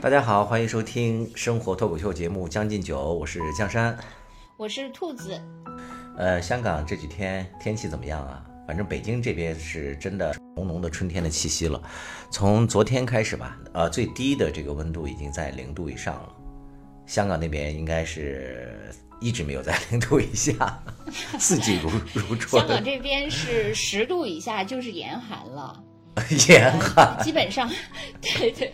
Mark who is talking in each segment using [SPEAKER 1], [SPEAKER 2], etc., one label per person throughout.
[SPEAKER 1] 大家好，欢迎收听生活脱口秀节目《将进酒》，我是江山，
[SPEAKER 2] 我是兔子。
[SPEAKER 1] 呃，香港这几天天气怎么样啊？反正北京这边是真的浓浓的春天的气息了。从昨天开始吧，呃，最低的这个温度已经在零度以上了。香港那边应该是一直没有在零度以下，四季如如春。
[SPEAKER 2] 香港这边是十度以下就是严寒了。
[SPEAKER 1] 严寒，
[SPEAKER 2] 基本上，对对，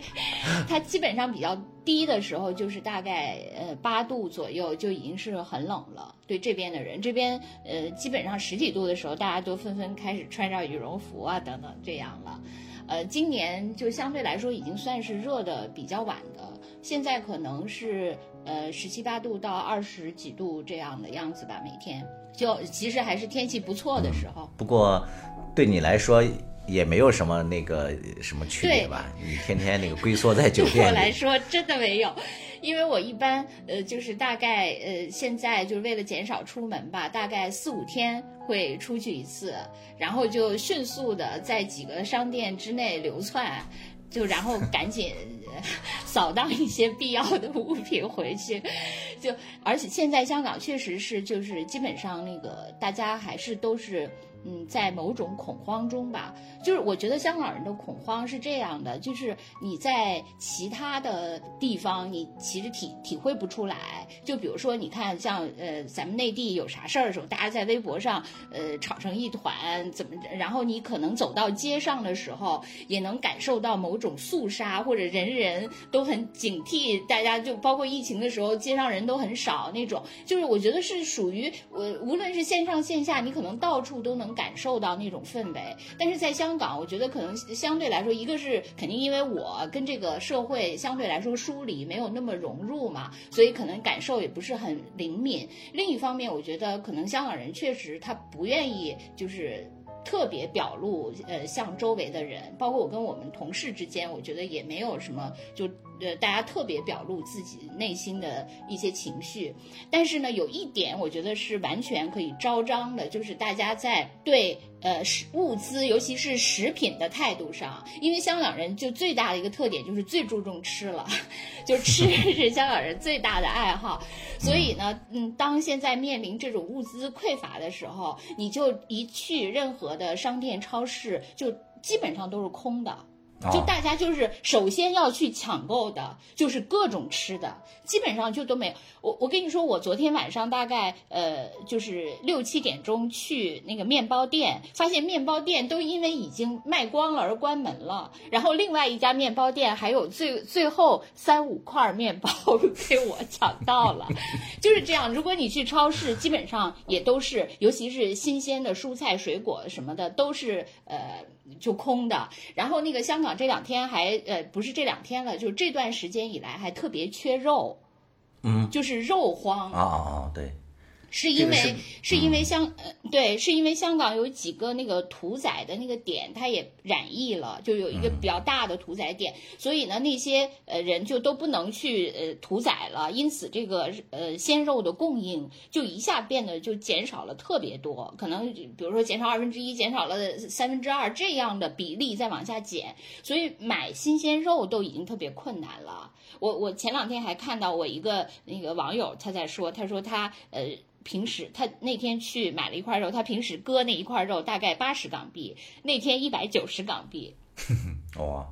[SPEAKER 2] 它基本上比较低的时候，就是大概呃八度左右就已经是很冷了。对这边的人，这边呃基本上十几度的时候，大家都纷纷开始穿上羽绒服啊等等这样了。呃，今年就相对来说已经算是热的比较晚的，现在可能是呃十七八度到二十几度这样的样子吧，每天就其实还是天气不错的时候。
[SPEAKER 1] 不过对你来说。也没有什么那个什么区别吧？你天天那个龟缩在酒店
[SPEAKER 2] 对我来说真的没有，因为我一般呃就是大概呃现在就是为了减少出门吧，大概四五天会出去一次，然后就迅速的在几个商店之内流窜，就然后赶紧 扫荡一些必要的物品回去，就而且现在香港确实是就是基本上那个大家还是都是。嗯，在某种恐慌中吧，就是我觉得香港人的恐慌是这样的，就是你在其他的地方你其实体体会不出来。就比如说，你看像呃咱们内地有啥事儿的时候，大家在微博上呃吵成一团，怎么，然后你可能走到街上的时候，也能感受到某种肃杀，或者人人都很警惕，大家就包括疫情的时候，街上人都很少那种，就是我觉得是属于我无论是线上线下，你可能到处都能。感受到那种氛围，但是在香港，我觉得可能相对来说，一个是肯定因为我跟这个社会相对来说疏离，没有那么融入嘛，所以可能感受也不是很灵敏。另一方面，我觉得可能香港人确实他不愿意就是特别表露，呃，向周围的人，包括我跟我们同事之间，我觉得也没有什么就。呃，大家特别表露自己内心的一些情绪，但是呢，有一点我觉得是完全可以招彰的，就是大家在对呃食物资，尤其是食品的态度上，因为香港人就最大的一个特点就是最注重吃了，就吃是香港人最大的爱好，所以呢，嗯，当现在面临这种物资匮乏的时候，你就一去任何的商店、超市，就基本上都是空的。就大家就是首先要去抢购的，就是各种吃的，基本上就都没有。我我跟你说，我昨天晚上大概呃就是六七点钟去那个面包店，发现面包店都因为已经卖光了而关门了。然后另外一家面包店还有最最后三五块面包被我抢到了，就是这样。如果你去超市，基本上也都是，尤其是新鲜的蔬菜水果什么的，都是呃就空的。然后那个香港这两天还呃不是这两天了，就是这段时间以来还特别缺肉。
[SPEAKER 1] 嗯，
[SPEAKER 2] 就是肉荒
[SPEAKER 1] 啊啊啊！对，
[SPEAKER 2] 是因为是因为香呃对，是因为香港有几个那个屠宰的那个点，它也染疫了，就有一个比较大的屠宰点，所以呢，那些呃人就都不能去呃屠宰了，因此这个呃鲜肉的供应就一下变得就减少了特别多，可能比如说减少二分之一，减少了三分之二这样的比例再往下减，所以买新鲜肉都已经特别困难了。我我前两天还看到我一个那个网友他在说，他说他呃平时他那天去买了一块肉，他平时割那一块肉大概八十港币，那天一百九十港币。
[SPEAKER 1] 哇，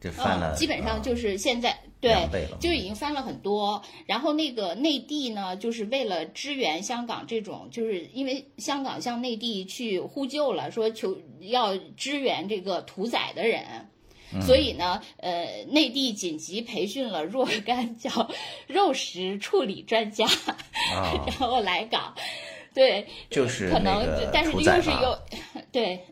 [SPEAKER 1] 这翻了，
[SPEAKER 2] 基本上就是现在对，就已经翻了很多。然后那个内地呢，就是为了支援香港这种，就是因为香港向内地去呼救了，说求要支援这个屠宰的人。所以呢，呃，内地紧急培训了若干叫 肉食处理专家，然后来港，对，
[SPEAKER 1] 就是
[SPEAKER 2] 可能，但是又是又，对，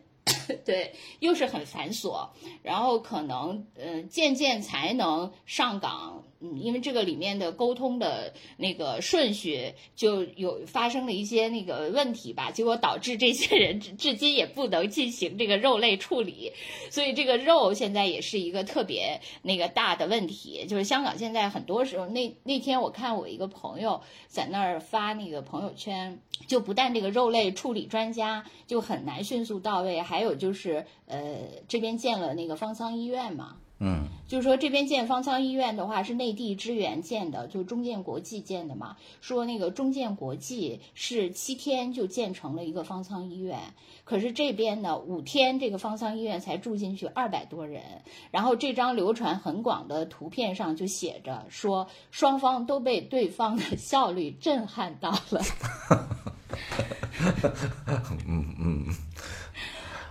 [SPEAKER 2] 对，又是很繁琐，然后可能，呃，渐渐才能上岗。嗯，因为这个里面的沟通的那个顺序就有发生了一些那个问题吧，结果导致这些人至至今也不能进行这个肉类处理，所以这个肉现在也是一个特别那个大的问题。就是香港现在很多时候，那那天我看我一个朋友在那儿发那个朋友圈，就不但这个肉类处理专家就很难迅速到位，还有就是呃这边建了那个方舱医院嘛。
[SPEAKER 1] 嗯，
[SPEAKER 2] 就是说这边建方舱医院的话是内地支援建的，就中建国际建的嘛。说那个中建国际是七天就建成了一个方舱医院，可是这边呢五天这个方舱医院才住进去二百多人。然后这张流传很广的图片上就写着说双方都被对方的效率震撼到了。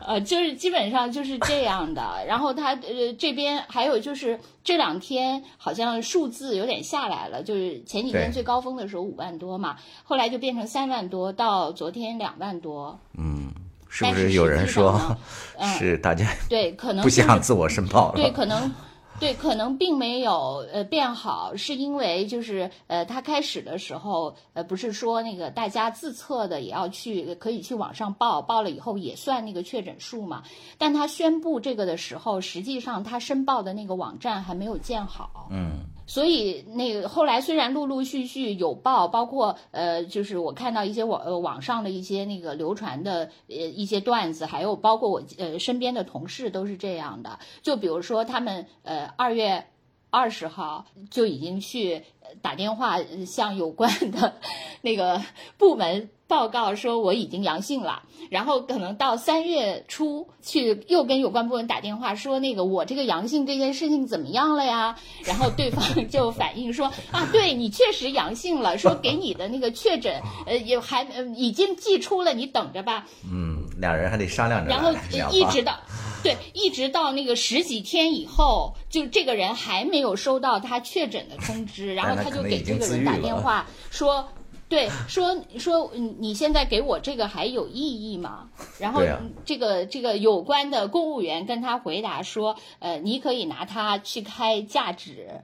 [SPEAKER 2] 呃，就是基本上就是这样的。然后他呃这边还有就是这两天好像数字有点下来了，就是前几天最高峰的时候五万多嘛，后来就变成三万多，到昨天两万多。
[SPEAKER 1] 嗯，是不是有人说 是大家
[SPEAKER 2] 对可能
[SPEAKER 1] 不想自我申报了？
[SPEAKER 2] 对，可能。对，可能并没有呃变好，是因为就是呃，他开始的时候呃，不是说那个大家自测的也要去可以去网上报，报了以后也算那个确诊数嘛。但他宣布这个的时候，实际上他申报的那个网站还没有建好。
[SPEAKER 1] 嗯。
[SPEAKER 2] 所以那个后来虽然陆陆续续有报，包括呃，就是我看到一些网呃网上的一些那个流传的呃一些段子，还有包括我呃身边的同事都是这样的。就比如说他们呃二月二十号就已经去打电话向有关的 那个部门。报告说我已经阳性了，然后可能到三月初去又跟有关部门打电话说那个我这个阳性这件事情怎么样了呀？然后对方就反映说啊，对你确实阳性了，说给你的那个确诊呃也还呃已经寄出了，你等着吧。
[SPEAKER 1] 嗯，两人还得商量着。
[SPEAKER 2] 然后一直到 对，一直到那个十几天以后，就这个人还没有收到他确诊的通知，然后他就给这个人打电话说。对，说说你现在给我这个还有意义吗？然后这个这个有关的公务员跟他回答说，呃，你可以拿它去开价值，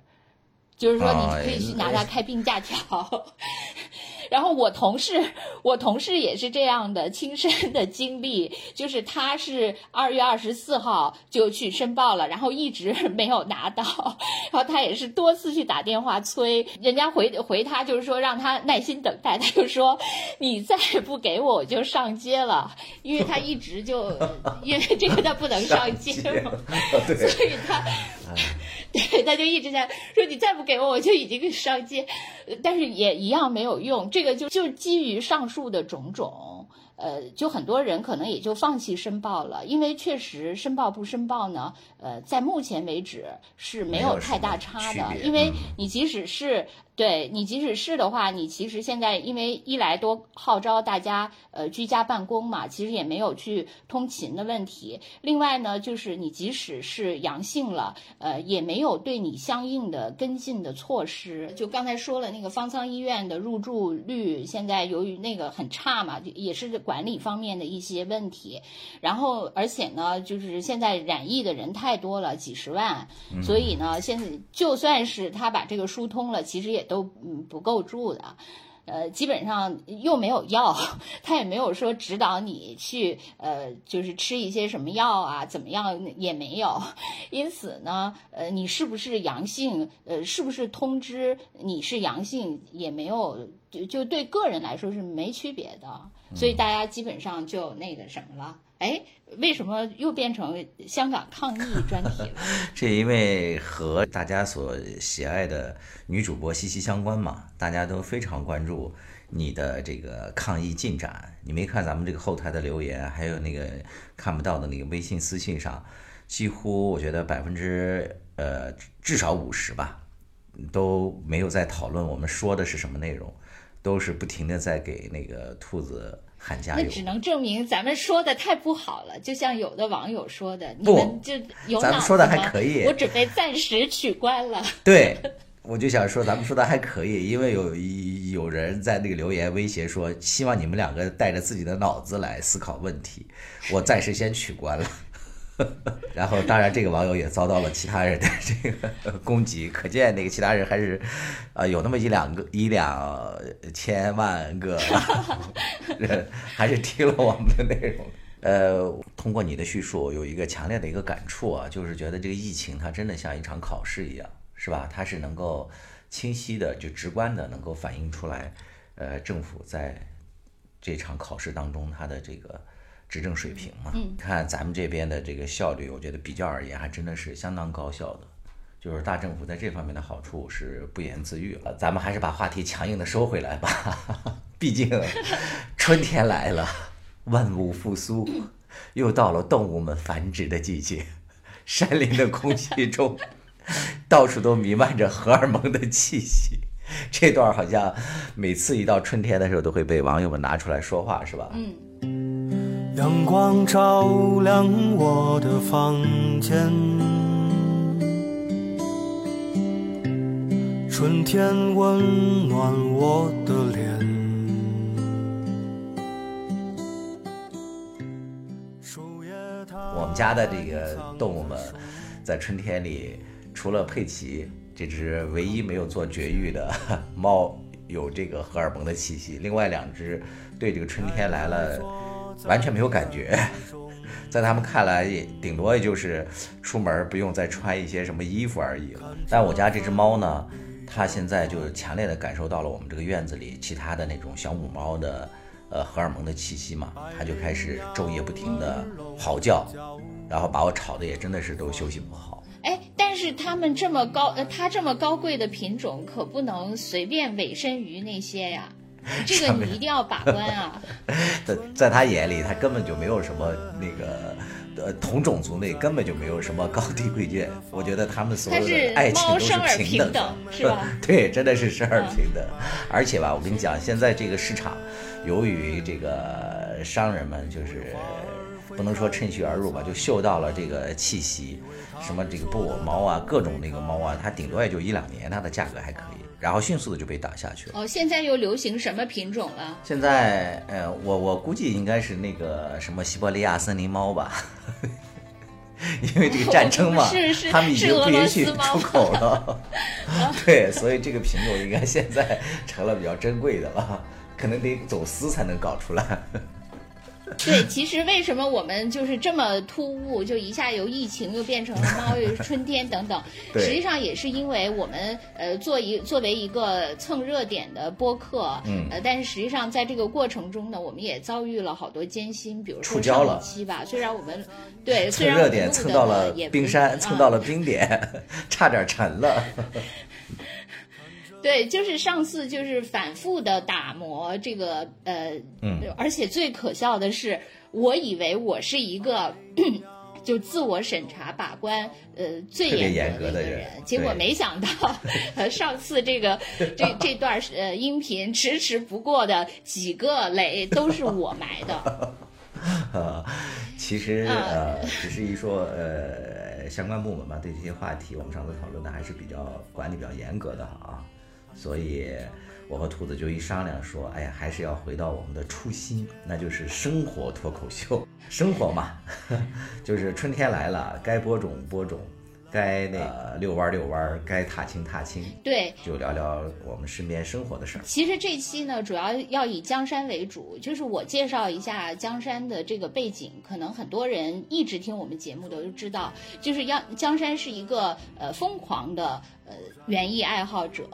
[SPEAKER 2] 就是说你可以去拿它开病假条。然后我同事，我同事也是这样的亲身的经历，就是他是二月二十四号就去申报了，然后一直没有拿到，然后他也是多次去打电话催，人家回回他就是说让他耐心等待，他就说你再不给我我就上街了，因为他一直就 因为这个他不能上街嘛，所以他。对，他就一直在说你再不给我，我就已经上街，但是也一样没有用。这个就就基于上述的种种，呃，就很多人可能也就放弃申报了，因为确实申报不申报呢，呃，在目前为止是没有太大差的，因为你即使是。对你，即使是的话，你其实现在因为一来多号召大家呃居家办公嘛，其实也没有去通勤的问题。另外呢，就是你即使是阳性了，呃，也没有对你相应的跟进的措施。就刚才说了，那个方舱医院的入住率现在由于那个很差嘛，也是管理方面的一些问题。然后而且呢，就是现在染疫的人太多了，几十万，所以呢，现在就算是他把这个疏通了，其实也。都嗯不够住的，呃，基本上又没有药，他也没有说指导你去呃，就是吃一些什么药啊，怎么样也没有。因此呢，呃，你是不是阳性，呃，是不是通知你是阳性也没有，就就对个人来说是没区别的，所以大家基本上就那个什么了。哎，为什么又变成香港抗疫专题了？
[SPEAKER 1] 这因为和大家所喜爱的女主播息息相关嘛，大家都非常关注你的这个抗疫进展。你没看咱们这个后台的留言，还有那个看不到的那个微信私信上，几乎我觉得百分之呃至少五十吧，都没有在讨论我们说的是什么内容，都是不停的在给那个兔子。
[SPEAKER 2] 那只能证明咱们说的太不好了，就像有的网友说的，你们就有
[SPEAKER 1] 咱们说的还可以，
[SPEAKER 2] 我准备暂时取关了。
[SPEAKER 1] 对，我就想说咱们说的还可以，因为有有人在那个留言威胁说，希望你们两个带着自己的脑子来思考问题，我暂时先取关了。然后，当然，这个网友也遭到了其他人的这个攻击，可见那个其他人还是，呃，有那么一两个、一两千万个 人 还是听了我们的内容。呃，通过你的叙述，有一个强烈的一个感触啊，就是觉得这个疫情它真的像一场考试一样，是吧？它是能够清晰的、就直观的能够反映出来，呃，政府在这场考试当中它的这个。执政水平嘛，看咱们这边的这个效率，我觉得比较而言还真的是相当高效的。就是大政府在这方面的好处是不言自喻了。咱们还是把话题强硬的收回来吧，毕竟春天来了，万物复苏，又到了动物们繁殖的季节，山林的空气中到处都弥漫着荷尔蒙的气息。这段好像每次一到春天的时候都会被网友们拿出来说话，是吧？
[SPEAKER 2] 嗯。
[SPEAKER 3] 阳光照亮我的房间，春天温暖我的脸。
[SPEAKER 1] 我们家的这个动物们，在春天里，除了佩奇这只唯一没有做绝育的猫有这个荷尔蒙的气息，另外两只对这个春天来了完全没有感觉。在他们看来，也顶多也就是出门不用再穿一些什么衣服而已了。但我家这只猫呢，它现在就强烈的感受到了我们这个院子里其他的那种小母猫的呃荷尔蒙的气息嘛，它就开始昼夜不停的嚎叫，然后把我吵得也真的是都休息不好。
[SPEAKER 2] 哎，但是它们这么高，呃，它这么高贵的品种，可不能随便委身于那些呀。这个你一定要把关啊！
[SPEAKER 1] 在在他眼里，他根本就没有什么那个，呃，同种族内根本就没有什么高低贵贱。我觉得他们所有的爱情都是平等的
[SPEAKER 2] 平等，是吧？
[SPEAKER 1] 对，真的是生而平等。而且吧，我跟你讲，现在这个市场，由于这个商人们就是不能说趁虚而入吧，就嗅到了这个气息，什么这个布偶猫啊，各种那个猫啊，它顶多也就一两年，它的价格还可以，然后迅速的就被打下去了。
[SPEAKER 2] 哦，现在又流行什么品种了？
[SPEAKER 1] 现在，呃，我我估计应该是那个什么西伯利亚森林猫吧，因为这个战争嘛，
[SPEAKER 2] 是是
[SPEAKER 1] 他们已经不允许出口了，对，所以这个品种应该现在成了比较珍贵的了，可能得走私才能搞出来。
[SPEAKER 2] 对，其实为什么我们就是这么突兀，就一下由疫情又变成了猫，又是春天等等，
[SPEAKER 1] 对
[SPEAKER 2] 实际上也是因为我们呃做一作为一个蹭热点的播客，
[SPEAKER 1] 嗯
[SPEAKER 2] 呃，但是实际上在这个过程中呢，我们也遭遇了好多艰辛，比如说
[SPEAKER 1] 触礁了
[SPEAKER 2] 上一期吧，虽然我们对虽然我
[SPEAKER 1] 蹭热点蹭到了
[SPEAKER 2] 也
[SPEAKER 1] 冰山，
[SPEAKER 2] 啊
[SPEAKER 1] 蹭到了冰点，差点沉了。
[SPEAKER 2] 对，就是上次就是反复的打磨这个呃，
[SPEAKER 1] 嗯。
[SPEAKER 2] 而且最可笑的是，我以为我是一个。就自我审查把关，呃，最严
[SPEAKER 1] 严格的人
[SPEAKER 2] 结果没想到，呃，上次这个这这段呃音频迟迟不过的几个雷都是我埋的，
[SPEAKER 1] 呃，其实
[SPEAKER 2] 嗯。
[SPEAKER 1] 呃，只是一说呃，相关部门吧，对这些话题，我们上次讨论的还是比较管理比较严格的啊，所以我和兔子就一商量说，哎呀，还是要回到我们的初心，那就是生活脱口秀，生活嘛，就是春天来了，该播种播种，该那个遛弯儿遛弯儿，该踏青踏青，
[SPEAKER 2] 对。
[SPEAKER 1] 就聊聊我们身边生活的事儿。
[SPEAKER 2] 其实这期呢，主要要以江山为主，就是我介绍一下江山的这个背景。可能很多人一直听我们节目的都知道，就是要江山是一个呃疯狂的呃园艺爱好者。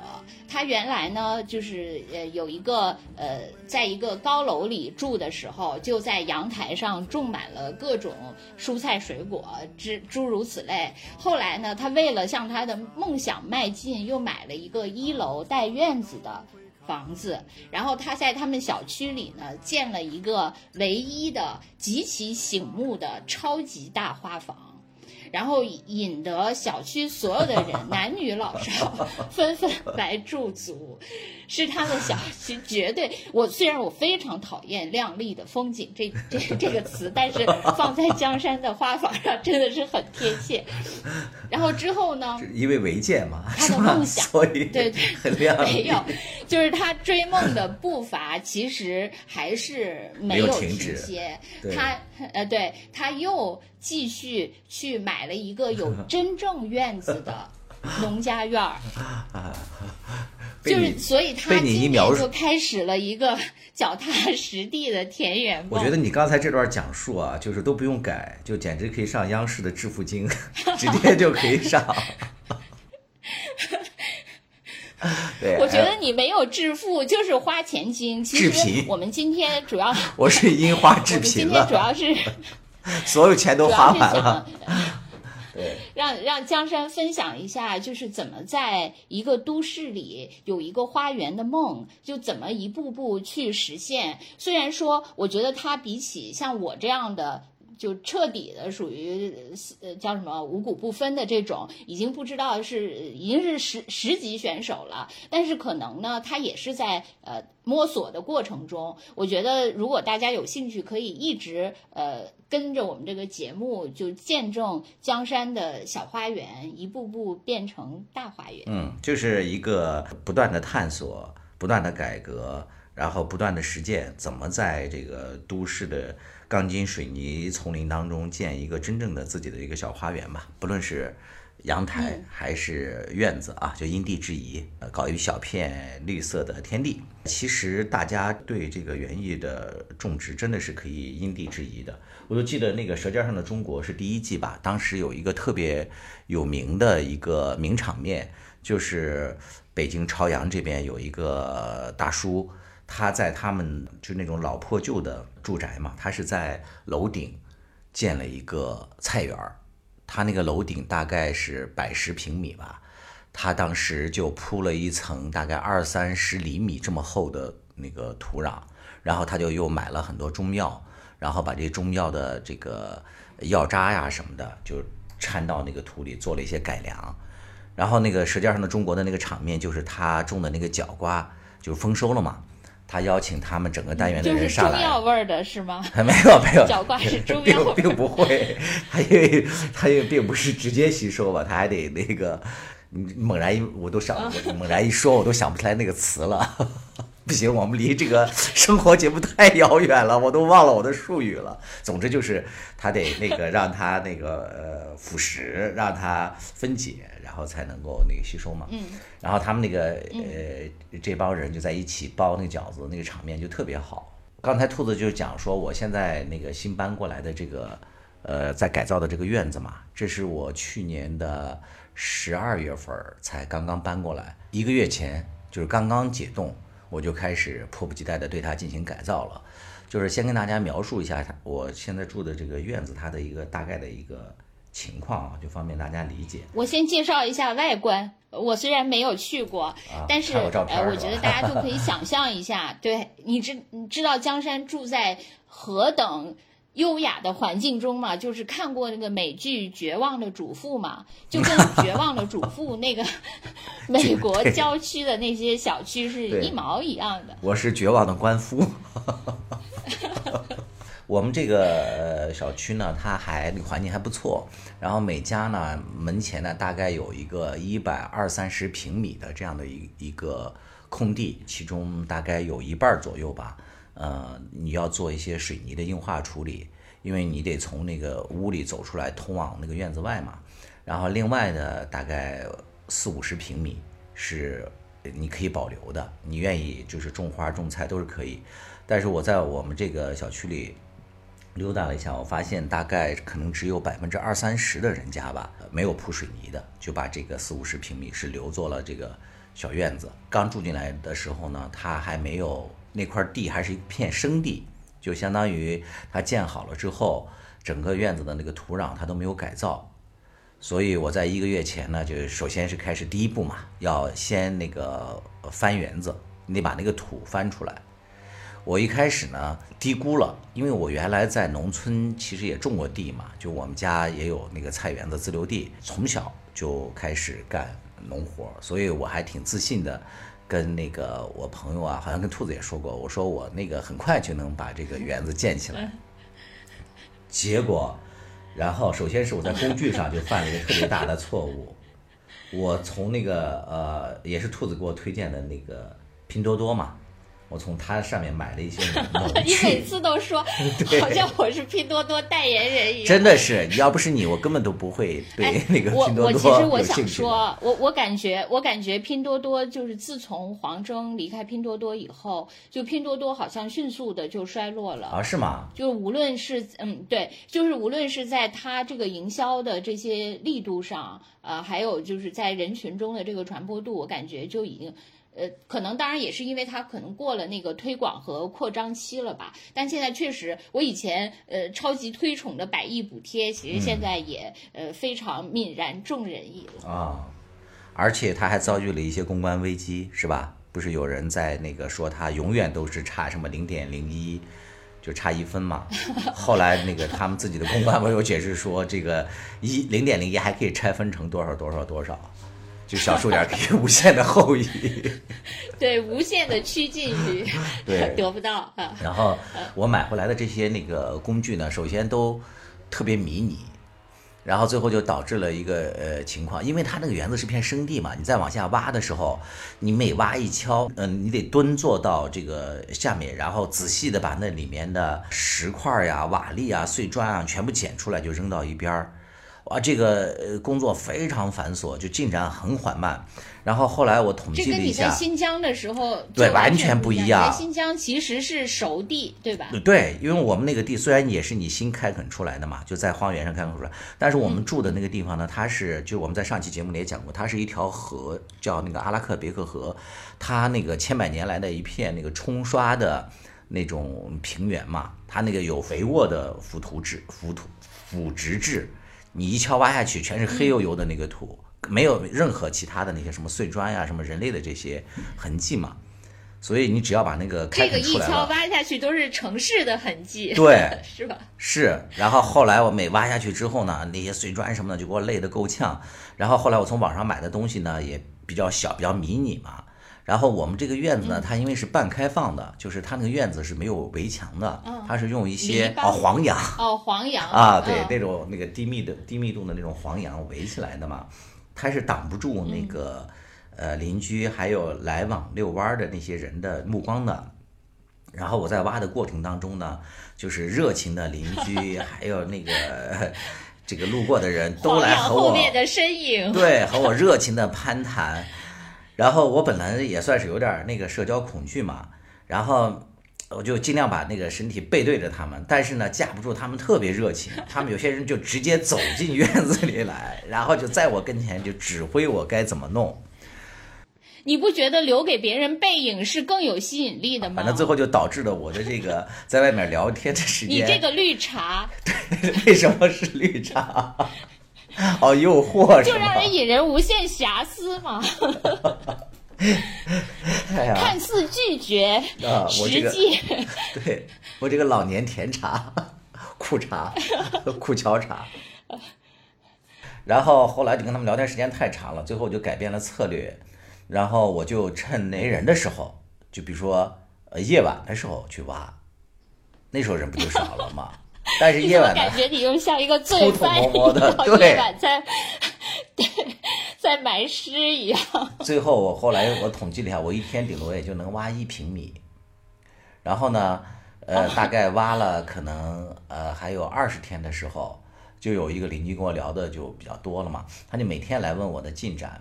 [SPEAKER 2] 他原来呢，就是呃有一个呃，在一个高楼里住的时候，就在阳台上种满了各种蔬菜水果，之诸如此类。后来呢，他为了向他的梦想迈进，又买了一个一楼带院子的。房子，然后他在他们小区里呢建了一个唯一的极其醒目的超级大花房，然后引得小区所有的人，男女老少纷纷来驻足，是他们小区绝对。我虽然我非常讨厌“亮丽的风景”这这这个词，但是放在江山的花房上真的是很贴切。然后之后呢？
[SPEAKER 1] 因为违建嘛，
[SPEAKER 2] 他的梦想 对对
[SPEAKER 1] 很亮丽
[SPEAKER 2] 没有，就是他追梦的步伐其实还是没
[SPEAKER 1] 没有
[SPEAKER 2] 有停
[SPEAKER 1] 停止
[SPEAKER 2] 歇。他呃，对，他又继续去买了一个有 真正院子的农家院儿，就是所以他今年
[SPEAKER 1] 一描述
[SPEAKER 2] 就开始了一个 脚踏实地的田园梦。
[SPEAKER 1] 我觉得你刚才这段讲述啊，就是都不用改，就简直可以上央视的《致富经》，直接就可以上。对，
[SPEAKER 2] 我觉
[SPEAKER 1] 哎
[SPEAKER 2] 得你没有致富，就是花钱精。其实
[SPEAKER 1] 致贫
[SPEAKER 2] 我们今天主要，
[SPEAKER 1] 我是樱花
[SPEAKER 2] 我
[SPEAKER 1] 致贫
[SPEAKER 2] 们今天主，要是
[SPEAKER 1] 所有钱都花完了。对，
[SPEAKER 2] 让让江山分享一下，就是怎么在一个都市里有一个花园的梦，就怎么一步步去实现。虽然说，我觉得他比起像我这样的。就彻底的属于呃叫什么五谷不分的这种，已经不知道是已经是十十级选手了。但是可能呢，他也是在呃摸索的过程中。我觉得如果大家有兴趣，可以一直呃跟着我们这个节目，就见证江山的小花园一步步变成大花园。
[SPEAKER 1] 嗯，就是一个不断的探索，不断的改革，然后不断的实践，怎么在这个都市的。钢筋水泥丛林当中建一个真正的自己的一个小花园吧，不论是阳台还是院子啊，就因地制宜，呃，搞一小片绿色的天地。其实大家对这个园艺的种植真的是可以因地制宜的。我就记得那个《舌尖上的中国》是第一季吧，当时有一个特别有名的一个名场面，就是北京朝阳这边有一个大叔。他在他们就那种老破旧的住宅嘛，他是在楼顶建了一个菜园儿，他那个楼顶大概是百十平米吧，他当时就铺了一层大概二三十厘米这么厚的那个土壤，然后他就又买了很多中药，然后把这中药的这个药渣呀什么的就掺到那个土里做了一些改良，然后那个《舌尖上的中国》的那个场面就是他种的那个角瓜就丰收了嘛。他邀请他们整个单元的人上来，
[SPEAKER 2] 中药味儿的是吗？
[SPEAKER 1] 没 有没有，
[SPEAKER 2] 角挂是 中药，
[SPEAKER 1] 并并不会，他因为他也并不是直接吸收吧，他还得那个，你猛然一我都想，猛然一说，我都想不出来那个词了。不行，我们离这个生活节目太遥远了，我都忘了我的术语了。总之就是他得那个让他那个呃腐蚀，让它分解。然后才能够那个吸收嘛，
[SPEAKER 2] 嗯，
[SPEAKER 1] 然后他们那个呃这帮人就在一起包那个饺子，那个场面就特别好。刚才兔子就讲说，我现在那个新搬过来的这个呃在改造的这个院子嘛，这是我去年的十二月份才刚刚搬过来，一个月前就是刚刚解冻，我就开始迫不及待的对它进行改造了。就是先跟大家描述一下我现在住的这个院子它的一个大概的一个。情况啊，就方便大家理解。
[SPEAKER 2] 我先介绍一下外观。我虽然没有去过，但是呃，我觉得大家就可以想象一下。对，你知你知道江山住在何等优雅的环境中吗？就是看过那个美剧《绝望的主妇》嘛，就跟《绝望的主妇》那个 美国郊区的那些小区是一毛一样的。
[SPEAKER 1] 我是绝望的官夫。我们这个小区呢，它还环境还不错，然后每家呢门前呢大概有一个一百二三十平米的这样的一一个空地，其中大概有一半左右吧，呃，你要做一些水泥的硬化处理，因为你得从那个屋里走出来通往那个院子外嘛，然后另外的大概四五十平米是你可以保留的，你愿意就是种花种菜都是可以，但是我在我们这个小区里。溜达了一下，我发现大概可能只有百分之二三十的人家吧，没有铺水泥的，就把这个四五十平米是留作了这个小院子。刚住进来的时候呢，它还没有那块地，还是一片生地，就相当于它建好了之后，整个院子的那个土壤它都没有改造。所以我在一个月前呢，就首先是开始第一步嘛，要先那个翻园子，你得把那个土翻出来。我一开始呢低估了，因为我原来在农村其实也种过地嘛，就我们家也有那个菜园子自留地，从小就开始干农活，所以我还挺自信的，跟那个我朋友啊，好像跟兔子也说过，我说我那个很快就能把这个园子建起来。结果，然后首先是我在工具上就犯了一个特别大的错误，我从那个呃也是兔子给我推荐的那个拼多多嘛。我从他上面买了一些农具。
[SPEAKER 2] 你 每次都说，好像我是拼多多代言人一样。
[SPEAKER 1] 真的是，要不是你，我根本都不会对那个拼多多
[SPEAKER 2] 我我其实我想说，我我感觉我感觉拼多多就是自从黄峥离开拼多多以后，就拼多多好像迅速的就衰落了。啊，
[SPEAKER 1] 是吗？
[SPEAKER 2] 就无论是嗯对，就是无论是在他这个营销的这些力度上，呃，还有就是在人群中的这个传播度，我感觉就已经。呃，可能当然也是因为它可能过了那个推广和扩张期了吧。但现在确实，我以前呃超级推崇的百亿补贴，其实现在也、呃非常泯然众人矣了。
[SPEAKER 1] 啊，而且他还遭遇了一些公关危机，是吧？不是有人在那个说他永远都是差什么零点零一，就差一分嘛。后来那个他们自己的公关网友解释说，这个一零点零一还可以拆分成多少多少多少，就小数点可以无限的后移。
[SPEAKER 2] 对，无限的趋近于
[SPEAKER 1] 对
[SPEAKER 2] 得不到啊。
[SPEAKER 1] 然后我买回来的这些那个工具呢，首先都特别迷你，然后最后就导致了一个呃情况，因为它那个园子是片生地嘛，你再往下挖的时候，你每挖一锹，嗯、你得蹲坐到这个下面，然后仔细的把那里面的石块呀、瓦砾啊、碎砖啊全部捡出来，就扔到一边儿。哇，这个呃工作非常繁琐，就进展很缓慢。然后后来我统
[SPEAKER 2] 这跟你在
[SPEAKER 1] 计了一下，
[SPEAKER 2] 新疆的时候
[SPEAKER 1] 对
[SPEAKER 2] 完
[SPEAKER 1] 完全不
[SPEAKER 2] 一
[SPEAKER 1] 样
[SPEAKER 2] 新疆其实是熟地，对吧？
[SPEAKER 1] 对，因为我们那个地虽然也是你新开垦出来的嘛，就在荒原上开垦出来，但是我们住的那个地方呢，它是就我们在上期节目里也讲过，它是一条河，叫那个阿拉克别克河，它那个千百年来的一片那个冲刷的那种平原嘛，它那个有肥沃的腐土质、腐土腐殖质，你一锹挖下去全是黑油油的那个土，没有任何其他的那些什么碎砖呀、什么人类的这些痕迹嘛。所以你只要把那个开
[SPEAKER 2] 这个一锹挖下去都是城市的痕迹，
[SPEAKER 1] 对，
[SPEAKER 2] 是吧？
[SPEAKER 1] 是，然后后来我每挖下去之后呢，那些碎砖什么的就给我累得够呛。然后后来我从网上买的东西呢也比较小，比较迷你嘛。然后我们这个院子呢，它因为是半开放的，就是它那个院子是没有围墙的，它是用一些哦黄杨
[SPEAKER 2] 哦，黄杨
[SPEAKER 1] 啊，对
[SPEAKER 2] 嗯
[SPEAKER 1] 那种那个低密的低密度的那种黄杨围起来的嘛，它是挡不住那个、呃邻居还有来往遛弯儿的那些人的目光的。然后我在挖的过程当中呢，就是热情的邻居 还有那个这个路过的人都来和我
[SPEAKER 2] 后面的身影，
[SPEAKER 1] 对，和我热情的攀谈。然后我本来也算是有点儿那个社交恐惧嘛，然后我就尽量把那个身体背对着他们，但是呢，架不住他们特别热情，他们有些人就直接走进院子里来，然后就在我跟前就指挥我该怎么弄，
[SPEAKER 2] 你不觉得留给别人背影是更有吸引力的吗？
[SPEAKER 1] 反正最后就导致了我的这个 在外面聊天的时间。
[SPEAKER 2] 你这个绿茶
[SPEAKER 1] 为什么是绿茶？哦，诱惑？
[SPEAKER 2] 就让人引人无限遐思嘛，看似拒绝，
[SPEAKER 1] 啊我这个
[SPEAKER 2] 实际
[SPEAKER 1] 对我这个老年甜茶、苦茶、苦荞茶。然后后来就跟他们聊天时间太长了，最后我就改变了策略，然后我就趁没人的时候，就比如说呃夜晚的时候去挖，那时候人不就少了吗？但是夜晚呢
[SPEAKER 2] 感，觉你又像一个罪
[SPEAKER 1] 偷偷
[SPEAKER 2] 犯
[SPEAKER 1] 摸摸的
[SPEAKER 2] 一样，
[SPEAKER 1] 对
[SPEAKER 2] 夜晚在对在埋尸一样？
[SPEAKER 1] 最后我后来我统计了一下，我一天顶多也就能挖一平米，然后呢，呃，大概挖了可能呃还有二十天的时候，就有一个邻居跟我聊的就比较多了嘛，他就每天来问我的进展。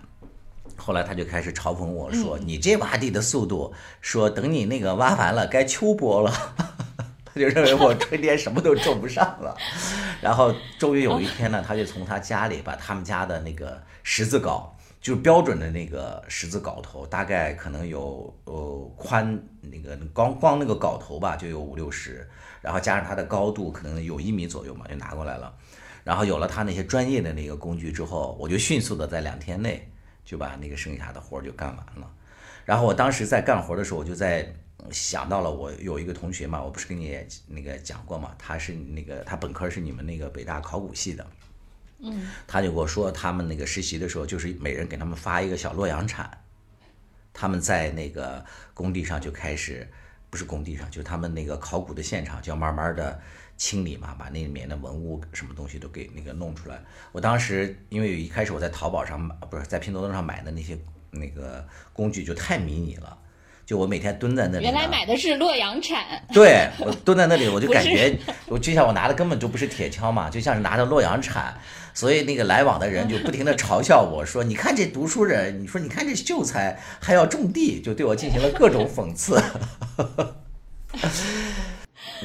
[SPEAKER 1] 后来他就开始嘲讽我说：“你这挖地的速度，说等你那个挖完了该秋播了。”他就认为我春天什么都种不上了。然后终于有一天呢，他就从他家里把他们家的那个十字镐，就是标准的那个十字镐头，大概可能有呃宽那个光光那个镐头吧，就有五六十，然后加上它的高度可能有一米左右嘛，就拿过来了。然后有了他那些专业的那个工具之后，我就迅速的在两天内就把那个剩下的活就干完了。然后我当时在干活的时候，我就在想到了我有一个同学嘛，我不是跟你那个讲过嘛，他是那个他本科是你们那个北大考古系的，嗯，他就跟我说他们那个实习的时候，就是每人给他们发一个小洛阳铲，他们在那个工地上就开始，不是工地上，就他们那个考古的现场，就要慢慢的清理嘛，把那里面的文物什么东西都给那个弄出来。我当时因为一开始我在淘宝上买，不是在拼多多上买的那些那个工具就太迷你了，就我每天蹲在那里，
[SPEAKER 2] 原来买的是洛阳铲，
[SPEAKER 1] 对我蹲在那里，我就感觉，我就像我拿的根本就不是铁锹嘛，就像是拿着洛阳铲，所以那个来往的人就不停的嘲笑我说：“你看这读书人，你说你看这秀才还要种地，就对我进行了各种讽刺。”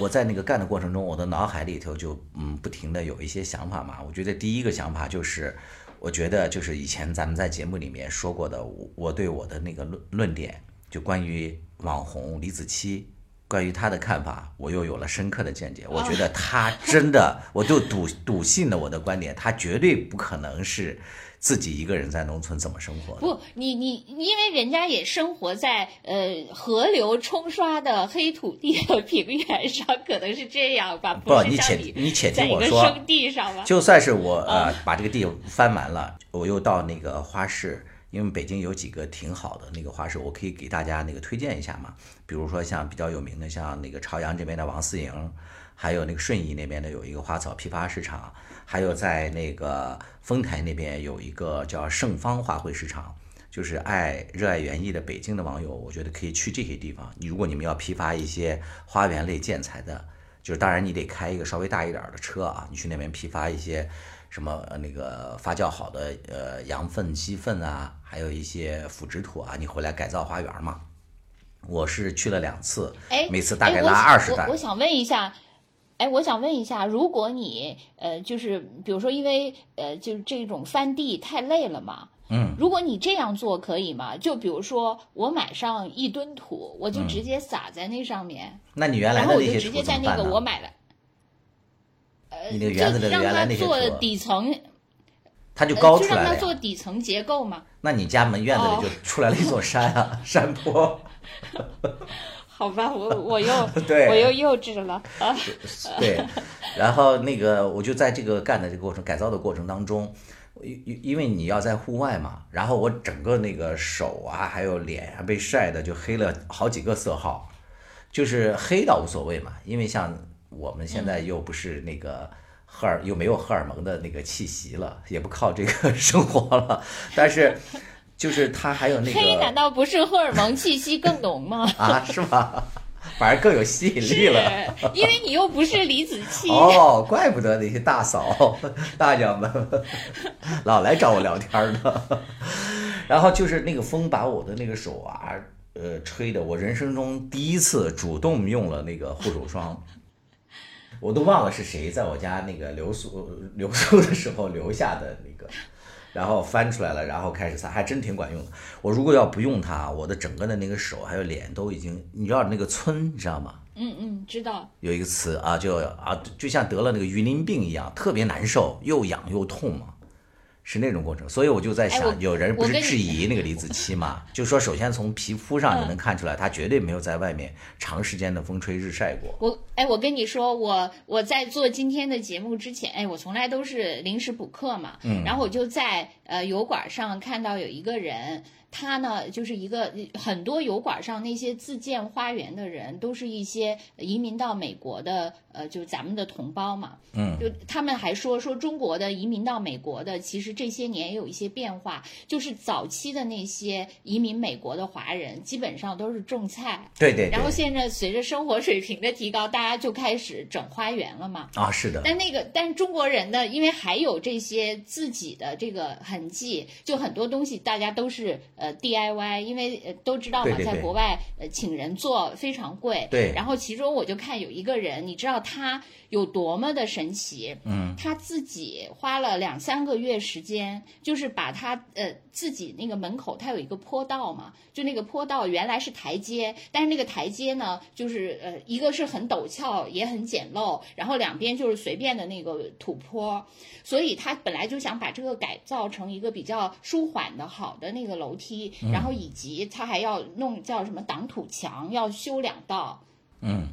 [SPEAKER 1] 我在那个干的过程中，我的脑海里头就嗯不停的有一些想法嘛。我觉得第一个想法就是，我觉得就是以前咱们在节目里面说过的，我我对我的那个论论点，就关于网红李子柒，关于她的看法，我又有了深刻的见解。我觉得 她真的，我就笃笃信了我的观点，她绝对不可能是自己一个人在农村怎么生活的。
[SPEAKER 2] 不，你你因为人家也生活在呃河流冲刷的黑土地的平原上，可能是这样吧？
[SPEAKER 1] 不，你且
[SPEAKER 2] 你
[SPEAKER 1] 你且听我说，
[SPEAKER 2] 生地上吧？
[SPEAKER 1] 就算是我呃把这个地翻完了，我又到那个花市，因为北京有几个挺好的那个花市，我可以给大家那个推荐一下嘛。比如说像比较有名的，像那个朝阳这边的王四营，还有那个顺义那边的有一个花草批发市场，还有在那个丰台那边有一个叫盛芳花卉市场。就是爱热爱园艺的北京的网友，我觉得可以去这些地方。如果你们要批发一些花园类建材的，就是当然你得开一个稍微大一点的车啊，你去那边批发一些什么呃那个发酵好的呃羊粪、鸡粪啊，还有一些腐殖土啊，你回来改造花园嘛。我是去了两次，
[SPEAKER 2] 哎，
[SPEAKER 1] 每次大概拉二十袋
[SPEAKER 2] 我。想问一下，哎，我想问一下，如果你呃，就是比如说，因为呃，就是这种翻地太累了嘛。
[SPEAKER 1] 嗯，
[SPEAKER 2] 如果你这样做可以吗？就比如说，我买上一吨土，我就
[SPEAKER 1] 嗯
[SPEAKER 2] 直接撒在那上面，
[SPEAKER 1] 那你原来
[SPEAKER 2] 然后我就
[SPEAKER 1] 的那些
[SPEAKER 2] 直接在那？个我买了，
[SPEAKER 1] 你那个园子的原来那些土，
[SPEAKER 2] 底层，
[SPEAKER 1] 它就高出来了呀。
[SPEAKER 2] 做底层结构嘛。
[SPEAKER 1] 那你家门院子里
[SPEAKER 2] 哦
[SPEAKER 1] 就出来了一座山啊，山坡。
[SPEAKER 2] 好吧，我我又
[SPEAKER 1] 对
[SPEAKER 2] 我又幼稚了 啊。
[SPEAKER 1] 对，然后那个我就在这个干的这个过程改造的过程当中，因因因为你要在户外嘛，然后我整个那个手啊还有脸啊被晒的就黑了好几个色号，就是黑倒无所谓嘛，因为像我们现在又不是那个。荷尔又没有荷尔蒙的那个气息了，也不靠这个生活了，但是就是他还有那个
[SPEAKER 2] 黑难道不是荷尔蒙气息更浓吗？
[SPEAKER 1] 啊，是吗？反而更有吸引力了。
[SPEAKER 2] 是，因为你又不是李子柒。
[SPEAKER 1] 哦，怪不得那些大嫂、大娘们老来找我聊天呢。然后就是那个风把我的那个手啊，呃，吹的我人生中第一次主动用了那个护手霜，我都忘了是谁在我家那个留宿留宿的时候留下的那个。然后翻出来了，然后开始擦，还真挺管用的。我如果要不用它，我的整个的那个手还有脸都已经，你知道那个皴，你知道吗？
[SPEAKER 2] 嗯嗯，知道。
[SPEAKER 1] 有一个词啊，就啊，就像得了那个鱼鳞病一样，特别难受，又痒又痛嘛，是那种过程。所以我就在想，有人不是质疑那个李子柒嘛，就说首先从皮肤上就能看出来，她绝对没有在外面长时间的风吹日晒过。
[SPEAKER 2] 我哎，我跟你说，我我在做今天的节目之前，哎，我从来都是临时补课嘛，嗯，然后我就在呃油管上看到有一个人，他呢就是一个很多油管上那些自建花园的人，都是一些移民到美国的，呃，就是咱们的同胞嘛，
[SPEAKER 1] 嗯，
[SPEAKER 2] 就他们还说说中国的移民到美国的，其实这些年也有一些变化，就是早期的那些移民美国的华人，基本上都是种菜。
[SPEAKER 1] 对对对，
[SPEAKER 2] 然后现在随着生活水平的提高，大家就开始整花园了嘛。
[SPEAKER 1] 啊，是的，
[SPEAKER 2] 但那个，但是中国人呢，因为还有这些自己的这个痕迹，就很多东西大家都是呃 DIY，因为呃都知道嘛，在国外呃请人做非常贵。
[SPEAKER 1] 对
[SPEAKER 2] 然后其中我就看有一个人，你知道他有多么的神奇？
[SPEAKER 1] 嗯，
[SPEAKER 2] 他自己花了两三个月时间，就是把他呃自己那个门口，它有一个坡道嘛，就那个坡道原来是台阶，但是那个台阶呢，就是呃一个是很陡峭，也很简陋，然后两边就是随便的那个土坡，所以他本来就想把这个改造成一个比较舒缓的好的那个楼梯，然后以及他还要弄叫什么挡土墙，要修两道。
[SPEAKER 1] 嗯，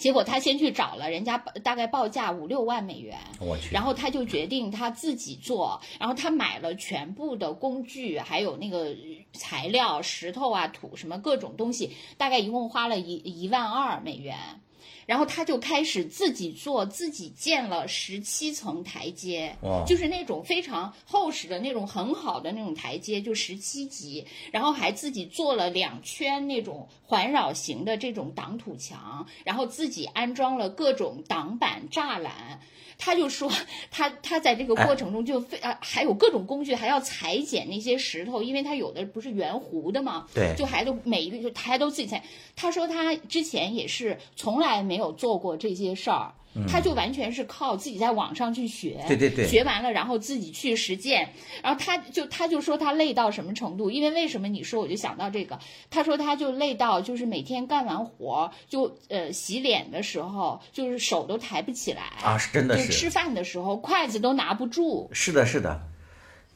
[SPEAKER 2] 结果他先去找了人家，大概报价五六万美元，
[SPEAKER 1] 我去，
[SPEAKER 2] 然后他就决定他自己做，然后他买了全部的工具，还有那个材料、石头啊、土什么各种东西，大概一共花了一一万二美元。然后他就开始自己做，自己建了十七层台阶，就是那种非常厚实的那种很好的那种台阶，就十七级。然后还自己做了两圈那种环绕型的这种挡土墙，然后自己安装了各种挡板、栅栏。他就说，他他在这个过程中就非啊，还有各种工具，还要裁剪那些石头，因为他有的不是圆弧的嘛，
[SPEAKER 1] 对
[SPEAKER 2] 就还都每一个就他还都自己裁。他说他之前也是从来没有做过这些事儿。他就完全是靠自己在网上去学，
[SPEAKER 1] 对对对
[SPEAKER 2] 学完了然后自己去实践，然后他就他就说他累到什么程度？因为为什么你说我就想到这个？他说他就累到就是每天干完活就呃洗脸的时候就是手都抬不起来
[SPEAKER 1] 啊，是真的，
[SPEAKER 2] 就是吃饭的时候筷子都拿不住。
[SPEAKER 1] 是的，是的，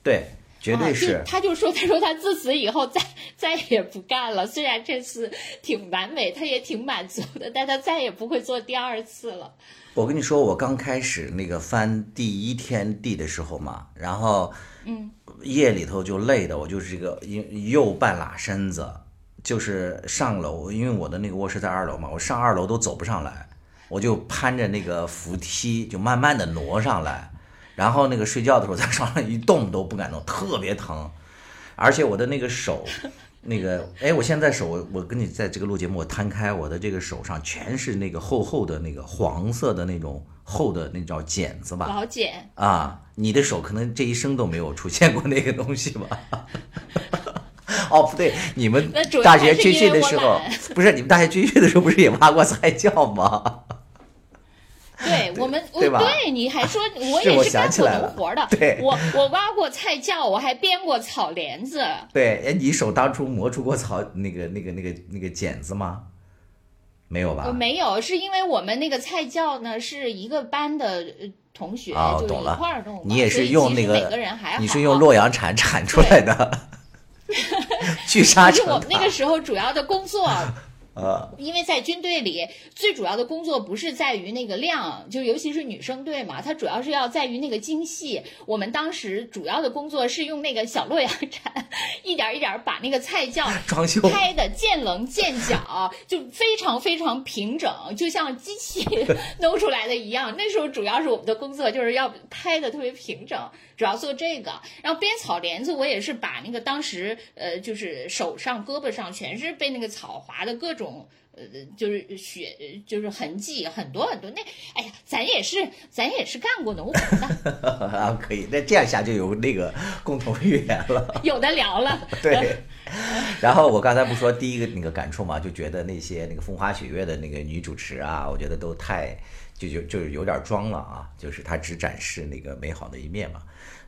[SPEAKER 1] 对。绝对是，
[SPEAKER 2] 他就说，他说他自此以后再 再也不干了。虽然这次挺完美，他也挺满足的，但他再也不会做第二次了。
[SPEAKER 1] 我跟你说，我刚开始那个翻第一天地的时候嘛，然后
[SPEAKER 2] 嗯，
[SPEAKER 1] 夜里头就累的，我就是这个右半拉身子，就是上楼，因为我的那个卧室在二楼嘛，我上二楼都走不上来，我就攀着那个扶梯，就慢慢的挪上来。然后那个睡觉的时候在床上一动都不敢动，特别疼，而且我的那个手，那个哎，我现在手我我跟你在这个录节目，我摊开我的这个手上全是那个厚厚的那个黄色的那种厚的那叫茧子吧？
[SPEAKER 2] 老茧
[SPEAKER 1] 啊！你的手可能这一生都没有出现过那个东西吧？哦，不对，你们大学军训的时候不是你们大学军训的时候不是也挖过菜窖吗？
[SPEAKER 2] 对 我们，
[SPEAKER 1] 对吧？
[SPEAKER 2] 对，你还说 我也是干过农活的。
[SPEAKER 1] 对，
[SPEAKER 2] 我我挖过菜窖，我还编过草帘子。
[SPEAKER 1] 对，哎，你手当初磨出过草那个那个那个那个剪子吗？没有吧？
[SPEAKER 2] 我没有，是因为我们那个菜窖呢是一个班的同学，就一块儿弄。
[SPEAKER 1] 你也是用那个
[SPEAKER 2] 每个人还
[SPEAKER 1] 你是用洛阳铲铲出来的，聚沙成
[SPEAKER 2] 塔。我们那个时候主要的工作。
[SPEAKER 1] 呃，
[SPEAKER 2] 因为在军队里，最主要的工作不是在于那个量，就尤其是女生队嘛，它主要是要在于那个精细。我们当时主要的工作是用那个小洛阳铲，一点一点把那个菜窖
[SPEAKER 1] 装修
[SPEAKER 2] 开的见棱见角，就非常非常平整，就像机器 弄出来的一样。那时候主要是我们的工作就是要拍的特别平整。主要做这个，然后编草帘子，我也是把那个当时呃，就是手上、胳膊上全是被那个草划的各种呃，就是血，就是痕迹很多很多。那哎呀，咱也是，咱也是干过农活的
[SPEAKER 1] 啊，可以。那这样下就有那个共同语言了，
[SPEAKER 2] 有的聊了。
[SPEAKER 1] 对。然后我刚才不说第一个那个感触嘛，就觉得那些那个风花雪月的那个女主持啊，我觉得都太就就就是有点装了啊，就是她只展示那个美好的一面嘛。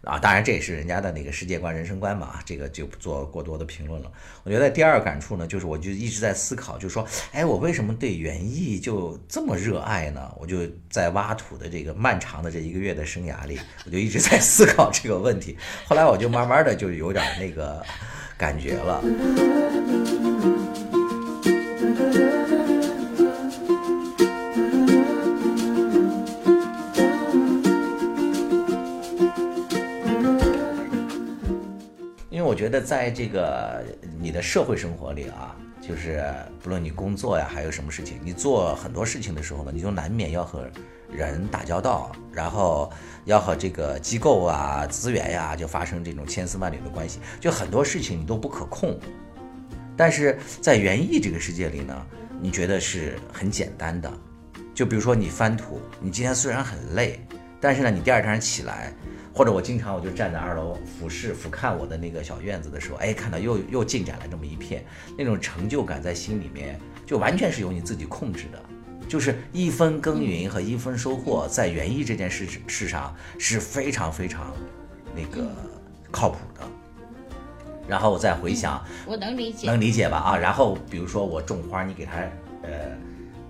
[SPEAKER 1] 啊，当然这也是人家的那个世界观、人生观嘛，这个就不做过多的评论了。我觉得第二感触呢，就是我就一直在思考，就是说，哎，我为什么对园艺就这么热爱呢？我就在挖土的这个漫长的这一个月的生涯里，我就一直在思考这个问题。后来我就慢慢的就有点那个感觉了。觉得在这个你的社会生活里啊，就是不论你工作呀，还有什么事情，你做很多事情的时候呢，你就难免要和人打交道，然后要和这个机构啊、资源呀，就发生这种千丝万缕的关系，就很多事情你都不可控。但是在园艺这个世界里呢，你觉得是很简单的，就比如说你翻土，你今天虽然很累，但是呢，你第二天起来。或者我经常我就站在二楼俯视俯瞰我的那个小院子的时候，哎，看到又又进展了这么一片，那种成就感在心里面就完全是由你自己控制的，就是一分耕耘和一分收获，在园艺这件事事上是非常非常那个靠谱的。然后我再回想，
[SPEAKER 2] 我能理解，
[SPEAKER 1] 能理解吧？啊，然后比如说我种花，你给它呃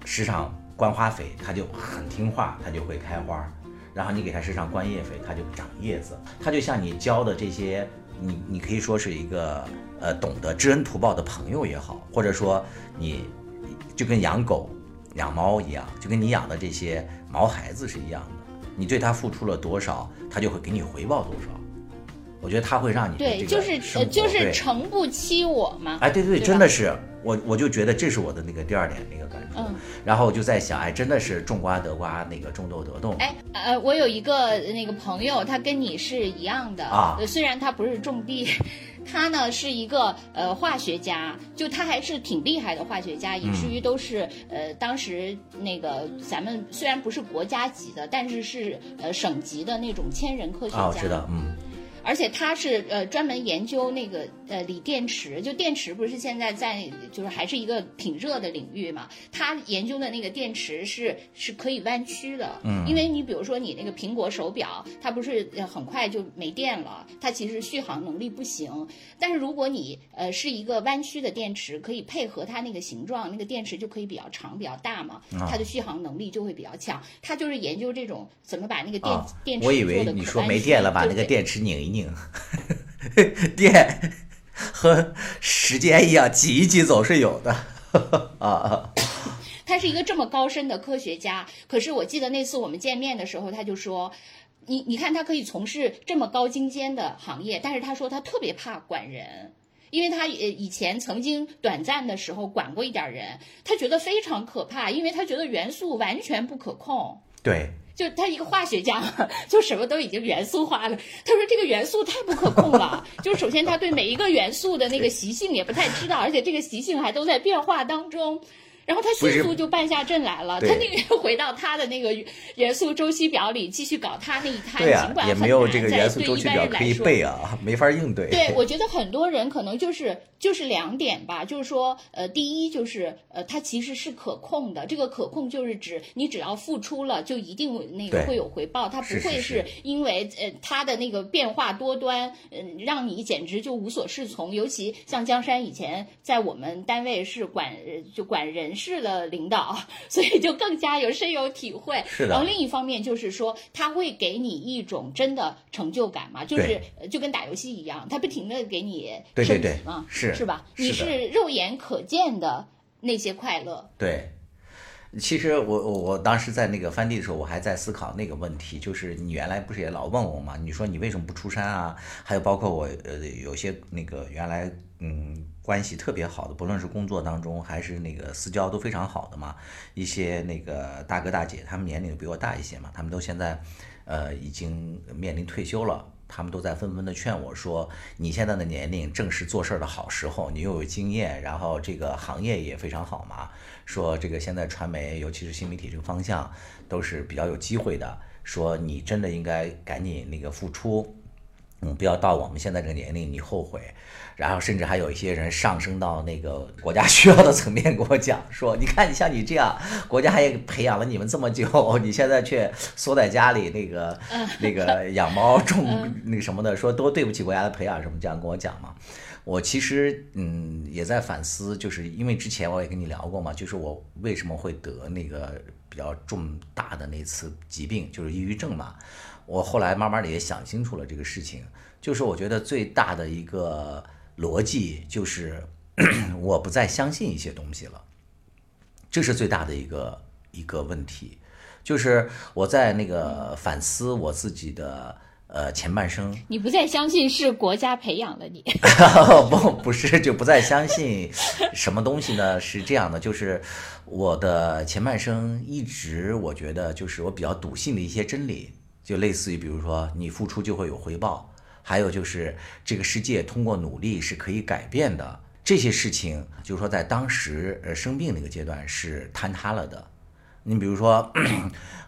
[SPEAKER 1] 施上观花肥，它就很听话，它就会开花。然后你给它施上观叶肥，它就长叶子。它就像你浇的这些，你你可以说是一个呃懂得知恩图报的朋友也好，或者说你就跟养狗、养猫一样，就跟你养的这些毛孩子是一样的。你对它付出了多少，它就会给你回报多少。我觉得它会让你
[SPEAKER 2] 对，就是就是诚不欺我嘛。
[SPEAKER 1] 哎，对对，真的是。我我就觉得这是我的那个第二点那个感触，嗯，然后我就在想，哎，真的是种瓜得瓜，那个种豆得豆。
[SPEAKER 2] 哎，呃，我有一个那个朋友，他跟你是一样的
[SPEAKER 1] 啊，
[SPEAKER 2] 虽然他不是种地，他呢是一个呃化学家，就他还是挺厉害的化学家，以至于都是呃当时那个咱们虽然不是国家级的，但是是呃省级的那种千人科学家。
[SPEAKER 1] 哦，知道，嗯。
[SPEAKER 2] 而且他是呃专门研究那个呃锂电池，就电池不是现在在就是还是一个挺热的领域嘛。他研究的那个电池是是可以弯曲的，嗯，因为你比如说你那个苹果手表，它不是呃很快就没电了，它其实续航能力不行。但是如果你呃是一个弯曲的电池，可以配合它那个形状，那个电池就可以比较长比较大嘛，它的续航能力就会比较强。他就是研究这种怎么把那个电电池
[SPEAKER 1] 我以为你说没电了，把那个电池拧一拧，电 和时间一样挤一挤总是有的啊。
[SPEAKER 2] 他是一个这么高深的科学家，可是我记得那次我们见面的时候，他就说，你你看他可以从事这么高精尖的行业，但是他说他特别怕管人，因为他呃以前曾经短暂的时候管过一点人，他觉得非常可怕，因为他觉得元素完全不可控。
[SPEAKER 1] 对。
[SPEAKER 2] 就他一个化学家，就什么都已经元素化了。他说这个元素太不可控了。就首先他对每一个元素的那个习性也不太知道，而且这个习性还都在变化当中。然后他迅速就败下阵来了。他那个回到他的那个元素周期表里继续搞他那一摊，尽管很
[SPEAKER 1] 难，在对一般人来说，啊，没法应对。
[SPEAKER 2] 对，我觉得很多人可能就是就是两点吧，就是说，呃，第一就是呃，它其实是可控的。这个可控就是指你只要付出了，就一定那个会有回报，它不会是因为呃它的那个变化多端，嗯，让你简直就无所适从。尤其像江山以前在我们单位是管就管人。是的领导，所以就更加有深有体会。
[SPEAKER 1] 是的。
[SPEAKER 2] 然后另一方面就是说，他会给你一种真的成就感嘛，就是就跟打游戏一样，他不停的给你升级嘛，
[SPEAKER 1] 是
[SPEAKER 2] 是吧？你是肉眼可见的那些快乐。
[SPEAKER 1] 对。其实我我我当时在那个翻地的时候，我还在思考那个问题，就是你原来不是也老问我嘛？你说你为什么不出山啊？还有包括我呃有些那个原来嗯。关系特别好的，不论是工作当中还是那个私交都非常好的嘛，一些那个大哥大姐，他们年龄比我大一些嘛，他们都现在，呃，已经面临退休了，他们都在纷纷的劝我说，你现在的年龄正是做事儿的好时候，你又有经验，然后这个行业也非常好嘛，说这个现在传媒，尤其是新媒体这个方向都是比较有机会的，说你真的应该赶紧那个付出。嗯，不要到我们现在这个年龄你后悔，然后甚至还有一些人上升到那个国家需要的层面跟我讲说，你看你像你这样，国家也培养了你们这么久，你现在却缩在家里那个那个养猫种那个什么的，说多对不起国家的培养什么这样跟我讲嘛。我其实嗯也在反思，就是因为之前我也跟你聊过嘛，就是我为什么会得那个比较重大的那次疾病，就是抑郁症嘛。我后来慢慢的也想清楚了这个事情，就是我觉得最大的一个逻辑就是 我不再相信一些东西了，这是最大的一个一个问题，就是我在那个反思我自己的呃前半生。
[SPEAKER 2] 你不再相信是国家培养了你？
[SPEAKER 1] 不不是就不再相信什么东西呢？是这样的，就是我的前半生一直我觉得就是我比较笃信的一些真理。就类似于，比如说你付出就会有回报，还有就是这个世界通过努力是可以改变的。这些事情，就是说在当时呃生病那个阶段是坍塌了的。你比如说，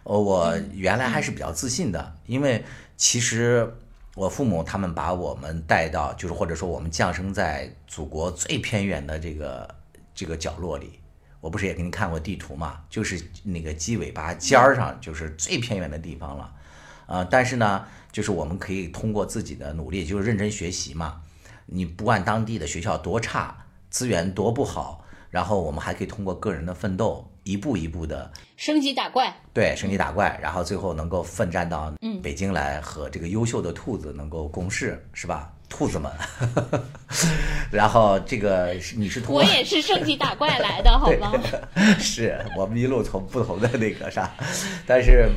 [SPEAKER 1] 我原来还是比较自信的，因为其实我父母他们把我们带到，就是或者说我们降生在祖国最偏远的这个这个角落里。我不是也给你看过地图嘛，就是那个鸡尾巴尖儿上，就是最偏远的地方了。呃，但是呢，就是我们可以通过自己的努力，就是认真学习嘛。你不管当地的学校多差，资源多不好，然后我们还可以通过个人的奋斗，一步一步的
[SPEAKER 2] 升级打怪。
[SPEAKER 1] 对，升级打怪，然后最后能够奋战到北京来和这个优秀的兔子能够共事，是吧？兔子们。然后这个你是通过
[SPEAKER 2] 我也是升级打怪来的，好吗？
[SPEAKER 1] 是我们一路从不同的那个啥，但是。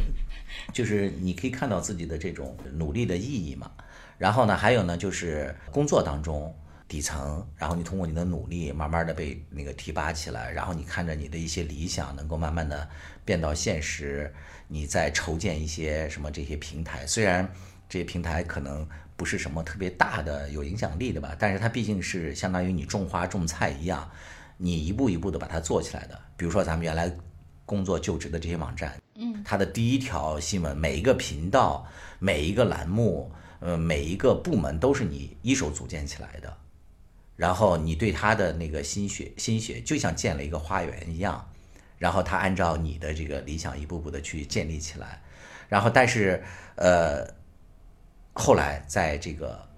[SPEAKER 1] 就是你可以看到自己的这种努力的意义嘛，然后呢，还有呢，就是工作当中底层，然后你通过你的努力，慢慢的被那个提拔起来，然后你看着你的一些理想能够慢慢的变到现实，你在筹建一些什么这些平台，虽然这些平台可能不是什么特别大的有影响力的吧，但是它毕竟是相当于你种花种菜一样，你一步一步的把它做起来的，比如说咱们原来。工作就职的这些网站，它的第一条新闻，每一个频道，每一个栏目，呃，每一个部门都是你一手组建起来的，然后你对他的那个心血心血就像建了一个花园一样，然后他按照你的这个理想一步步的去建立起来，然后但是呃，后来在这个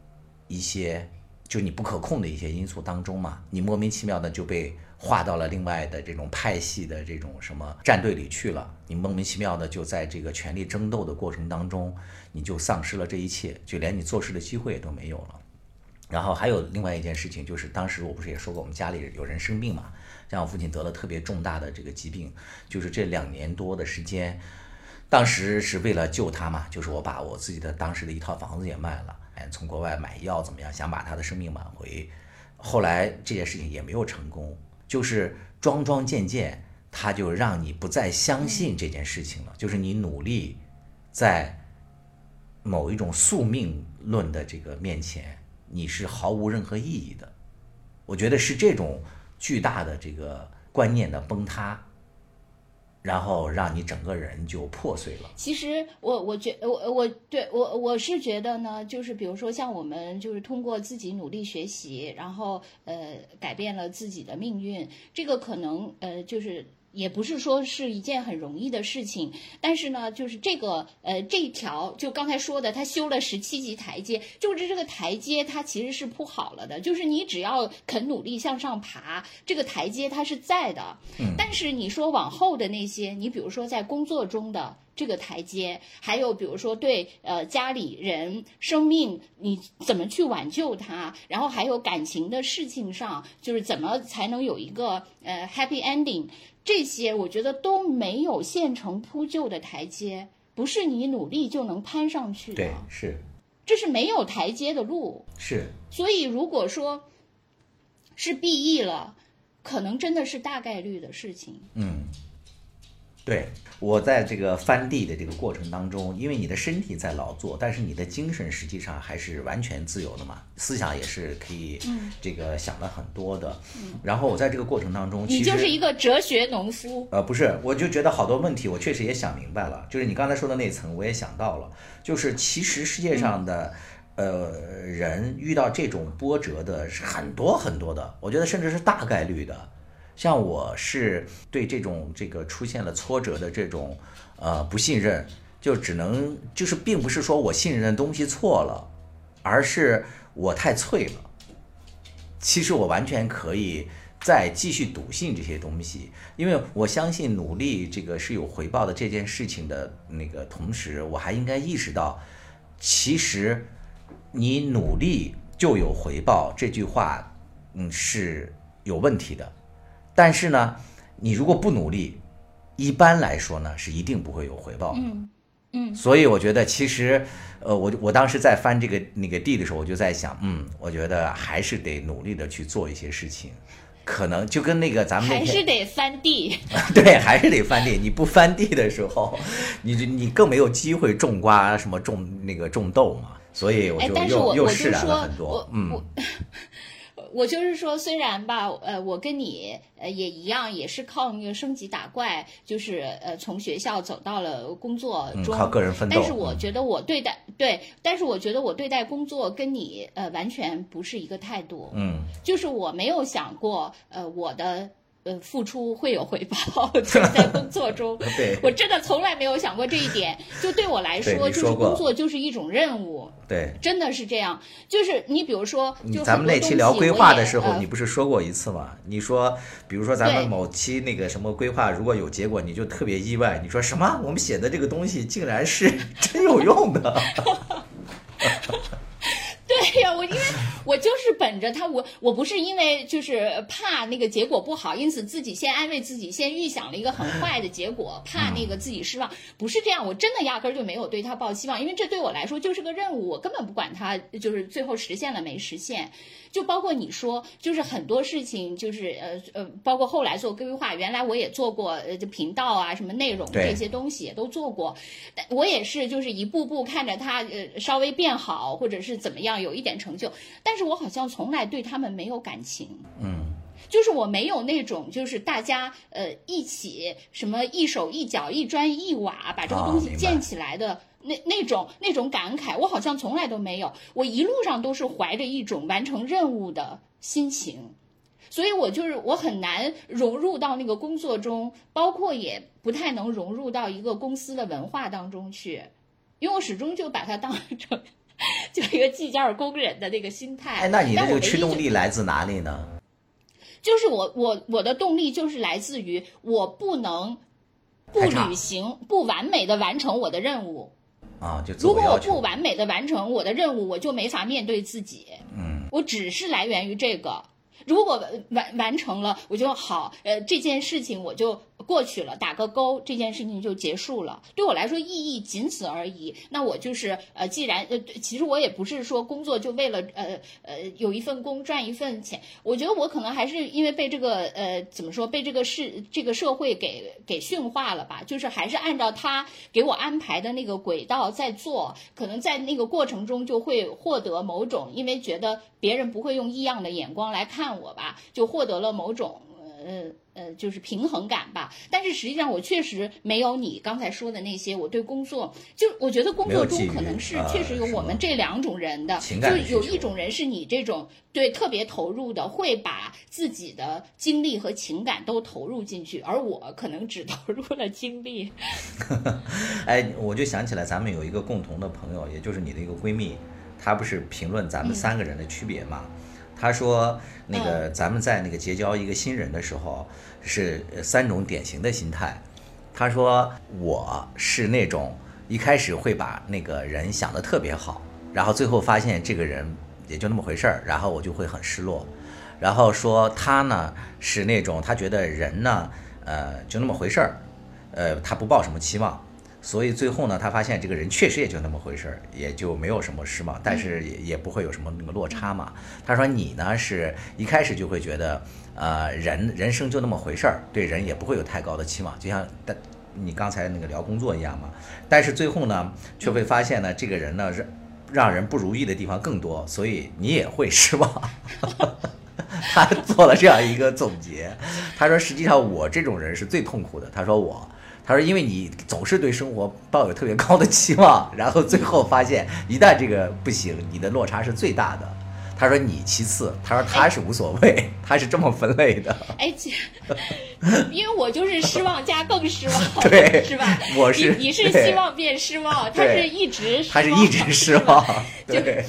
[SPEAKER 1] 一些就你不可控的一些因素当中嘛，你莫名其妙的就被划到了另外的这种派系的这种什么战队里去了，你莫名其妙的就在这个权力争斗的过程当中。你就丧失了这一切，就连你做事的机会也都没有了。然后还有另外一件事情，就是当时我不是也说过，我们家里有人生病嘛，像我父亲得了特别重大的这个疾病，就是这两年多的时间，当时是为了救他嘛，就是我把我自己的当时的一套房子也卖了，从国外买药怎么样，想把他的生命挽回。后来这件事情也没有成功，就是桩桩件件，他就让你不再相信这件事情了，就是你努力在。某一种宿命论的这个面前，你是毫无任何意义的。我觉得是这种巨大的这个观念的崩塌，然后让你整个人就破碎了。
[SPEAKER 2] 其实我我觉我我对我我是觉得呢，就是比如说像我们就是通过自己努力学习，然后呃改变了自己的命运，这个可能呃就是。也不是说是一件很容易的事情，但是呢，就是这个呃这一条，就刚才说的，他修了十七级台阶，就是这个台阶它其实是铺好了的，就是你只要肯努力向上爬，这个台阶它是在的。
[SPEAKER 1] 嗯。
[SPEAKER 2] 但是你说往后的那些，你比如说在工作中的这个台阶，还有比如说对呃家里人生命你怎么去挽救他，然后还有感情的事情上，就是怎么才能有一个呃 happy ending。这些我觉得都没有现成铺就的台阶，不是你努力就能攀上去的。
[SPEAKER 1] 对，是，
[SPEAKER 2] 这是没有台阶的路。
[SPEAKER 1] 是，
[SPEAKER 2] 所以如果说，是 B E 了，可能真的是大概率的事情。
[SPEAKER 1] 嗯。对我在这个翻地的这个过程当中，因为你的身体在劳作，但是你的精神实际上还是完全自由的嘛，思想也是可以，这个想了很多的。然后我在这个过程当中，
[SPEAKER 2] 你就是一个哲学农夫。
[SPEAKER 1] 呃，不是，我就觉得好多问题，我确实也想明白了。就是你刚才说的那层，我也想到了。就是其实世界上的，呃，人遇到这种波折的是很多很多的，我觉得甚至是大概率的。像我是对这种这个出现了挫折的这种呃不信任，就只能就是并不是说我信任的东西错了，而是我太脆了。其实我完全可以再继续笃信这些东西，因为我相信努力这个是有回报的这件事情的那个同时，我还应该意识到，其实你努力就有回报这句话，嗯是有问题的。但是呢，你如果不努力，一般来说呢是一定不会有回报的。
[SPEAKER 2] 嗯嗯。
[SPEAKER 1] 所以我觉得其实，呃，我我当时在翻这个那个地的时候，我就在想，嗯，我觉得还是得努力的去做一些事情，可能就跟那个咱们
[SPEAKER 2] 还是得翻地。
[SPEAKER 1] 对，还是得翻地。你不翻地的时候，你你更没有机会种瓜什么种那个种豆嘛。所以我就又又释然了很多。嗯。
[SPEAKER 2] 我 就是说，虽然吧，呃，我跟你呃也一样，也是靠那个升级打怪，就是呃从学校走到了工作中，
[SPEAKER 1] 靠个人奋斗。
[SPEAKER 2] 但是我觉得我对待对，但是我觉得我对待工作跟你呃完全不是一个态度。
[SPEAKER 1] 嗯，
[SPEAKER 2] 就是我没有想过呃我的。呃，付出会有回报，就在工作中，我真的从来没有想过这一点。就对我来说，就是工作就是一种任务。
[SPEAKER 1] 对，
[SPEAKER 2] 真的是这样。就是你比如说，就
[SPEAKER 1] 咱们那期聊规划的时候，你不是说过一次吗？你说，比如说咱们某期那个什么规划，如果有结果，你就特别意外。你说什么？我们写的这个东西竟然是 真有用的。
[SPEAKER 2] 对呀，我因为我就是本着他，我我不是因为就是怕那个结果不好，因此自己先安慰自己，先预想了一个很坏的结果，怕那个自己失望，不是这样，我真的压根儿就没有对他抱希望，因为这对我来说就是个任务，我根本不管他就是最后实现了没实现。就包括你说，就是很多事情，就是呃呃，包括后来做规划，原来我也做过呃频道啊，什么内容这些东西也都做过，我也是就是一步步看着它呃稍微变好，或者是怎么样有一点成就，但是我好像从来对他们没有感情，
[SPEAKER 1] 嗯，
[SPEAKER 2] 就是我没有那种就是大家呃一起什么一手一脚一砖一瓦把这个东西建起来的。那那种那种感慨，我好像从来都没有。我一路上都是怀着一种完成任务的心情，所以我就是我很难融入到那个工作中，包括也不太能融入到一个公司的文化当中去，因为我始终就把它当成 就一个计件工人的那个心态。
[SPEAKER 1] 哎，那你的这个驱动力来自哪里呢？
[SPEAKER 2] 就是我我我的动力就是来自于我不能不履行、不完美的完成我的任务。
[SPEAKER 1] 啊，就
[SPEAKER 2] 如果我不。完美的完成我的任务，我就没法面对自己。
[SPEAKER 1] 嗯，
[SPEAKER 2] 我只是来源于这个。如果完完成了，我就好，呃，这件事情我就过去了，打个勾，这件事情就结束了。对我来说，意义仅此而已。那我就是，呃，既然，呃，其实我也不是说工作就为了，呃呃，有一份工赚一份钱。我觉得我可能还是因为被这个，呃，怎么说，被这个世这个社会给给驯化了吧？就是还是按照他给我安排的那个轨道在做，可能在那个过程中就会获得某种，因为觉得别人不会用异样的眼光来看我吧，就获得了某种呃呃，就是平衡感吧。但是实际上，我确实没有你刚才说的那些。我对工作，就我觉得工作中可能是
[SPEAKER 1] 呃
[SPEAKER 2] 确实有我们这两种人的，
[SPEAKER 1] 情感
[SPEAKER 2] 就有一种人是你这种对特别投入的，会把自己的精力和情感都投入进去，而我可能只 投入了精力。
[SPEAKER 1] 哎，我就想起来，咱们有一个共同的朋友，也就是你的一个闺蜜，她不是评论咱们三个人的区别嘛？她说，那个咱们在那个结交一个新人的时候，是呃三种典型的心态。他说，我是那种一开始会把那个人想得特别好，然后最后发现这个人也就那么回事儿，然后我就会很失落。然后说他呢是那种他觉得人呢，呃，就那么回事儿，呃，他不抱什么期望，所以最后呢，他发现这个人确实也就那么回事儿，也就没有什么失望，但是也也不会有什么那个落差嘛。他说你呢是一开始就会觉得，呃，人人生就那么回事儿，对人也不会有太高的期望，就像但你刚才那个聊工作一样嘛。但是最后呢，却会发现呢，这个人呢让让人不如意的地方更多，所以你也会失望。他做了这样一个总结，他说：“实际上我这种人是最痛苦的。”他说我，他说因为你总是对生活抱有特别高的期望，然后最后发现一旦这个不行，你的落差是最大的。他说你其次，他说他是无所谓，他是这么分类的。
[SPEAKER 2] 哎，姐，因为我就是失望加更失望，
[SPEAKER 1] 对
[SPEAKER 2] 是吧？
[SPEAKER 1] 我是
[SPEAKER 2] 你你是希望变失望，他是一直失
[SPEAKER 1] 他是
[SPEAKER 2] 望
[SPEAKER 1] 一直失望，
[SPEAKER 2] 就
[SPEAKER 1] 对，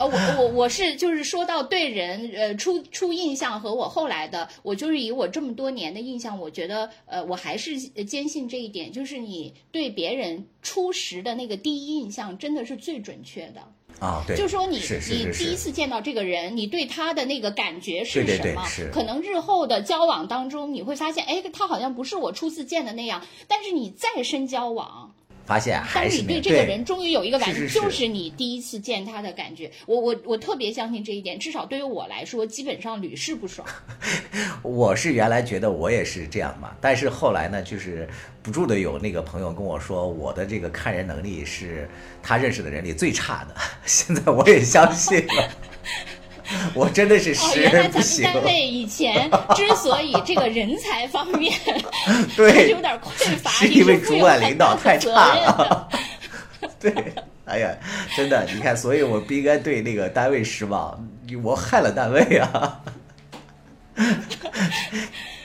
[SPEAKER 2] 呃，我我我是就是说到对人呃初初印象和我后来的，我就是以我这么多年的印象，我觉得呃我还是坚信这一点，就是你对别人初识的那个第一印象真的是最准确的。
[SPEAKER 1] 啊，对，
[SPEAKER 2] 就说你你第一次见到这个人，你对他的那个感觉是
[SPEAKER 1] 对对
[SPEAKER 2] 什么？
[SPEAKER 1] 对是
[SPEAKER 2] 可能日后的交往当中，你会发现，哎，他好像不是我初次见的那样。但是你再深交往，
[SPEAKER 1] 发现
[SPEAKER 2] 当
[SPEAKER 1] 还是
[SPEAKER 2] 你对这个人终于有一个感觉，就是你第一次见他的感觉。我我我特别相信这一点，至少对于我来说，基本上屡试不爽。
[SPEAKER 1] 我是原来觉得我也是这样嘛，但是后来呢，就是不住的有那个朋友跟我说，我的这个看人能力是他认识的人里最差的。现在我也相信了，我真的是
[SPEAKER 2] 哦，
[SPEAKER 1] 识
[SPEAKER 2] 原来咱们。单位以前 之所以这个人才方面
[SPEAKER 1] 对
[SPEAKER 2] 有，点匮乏，
[SPEAKER 1] 是因为主管领导太差了。对，哎呀，真的，你看，所以我不应该对那个单位失望，我害了单位啊。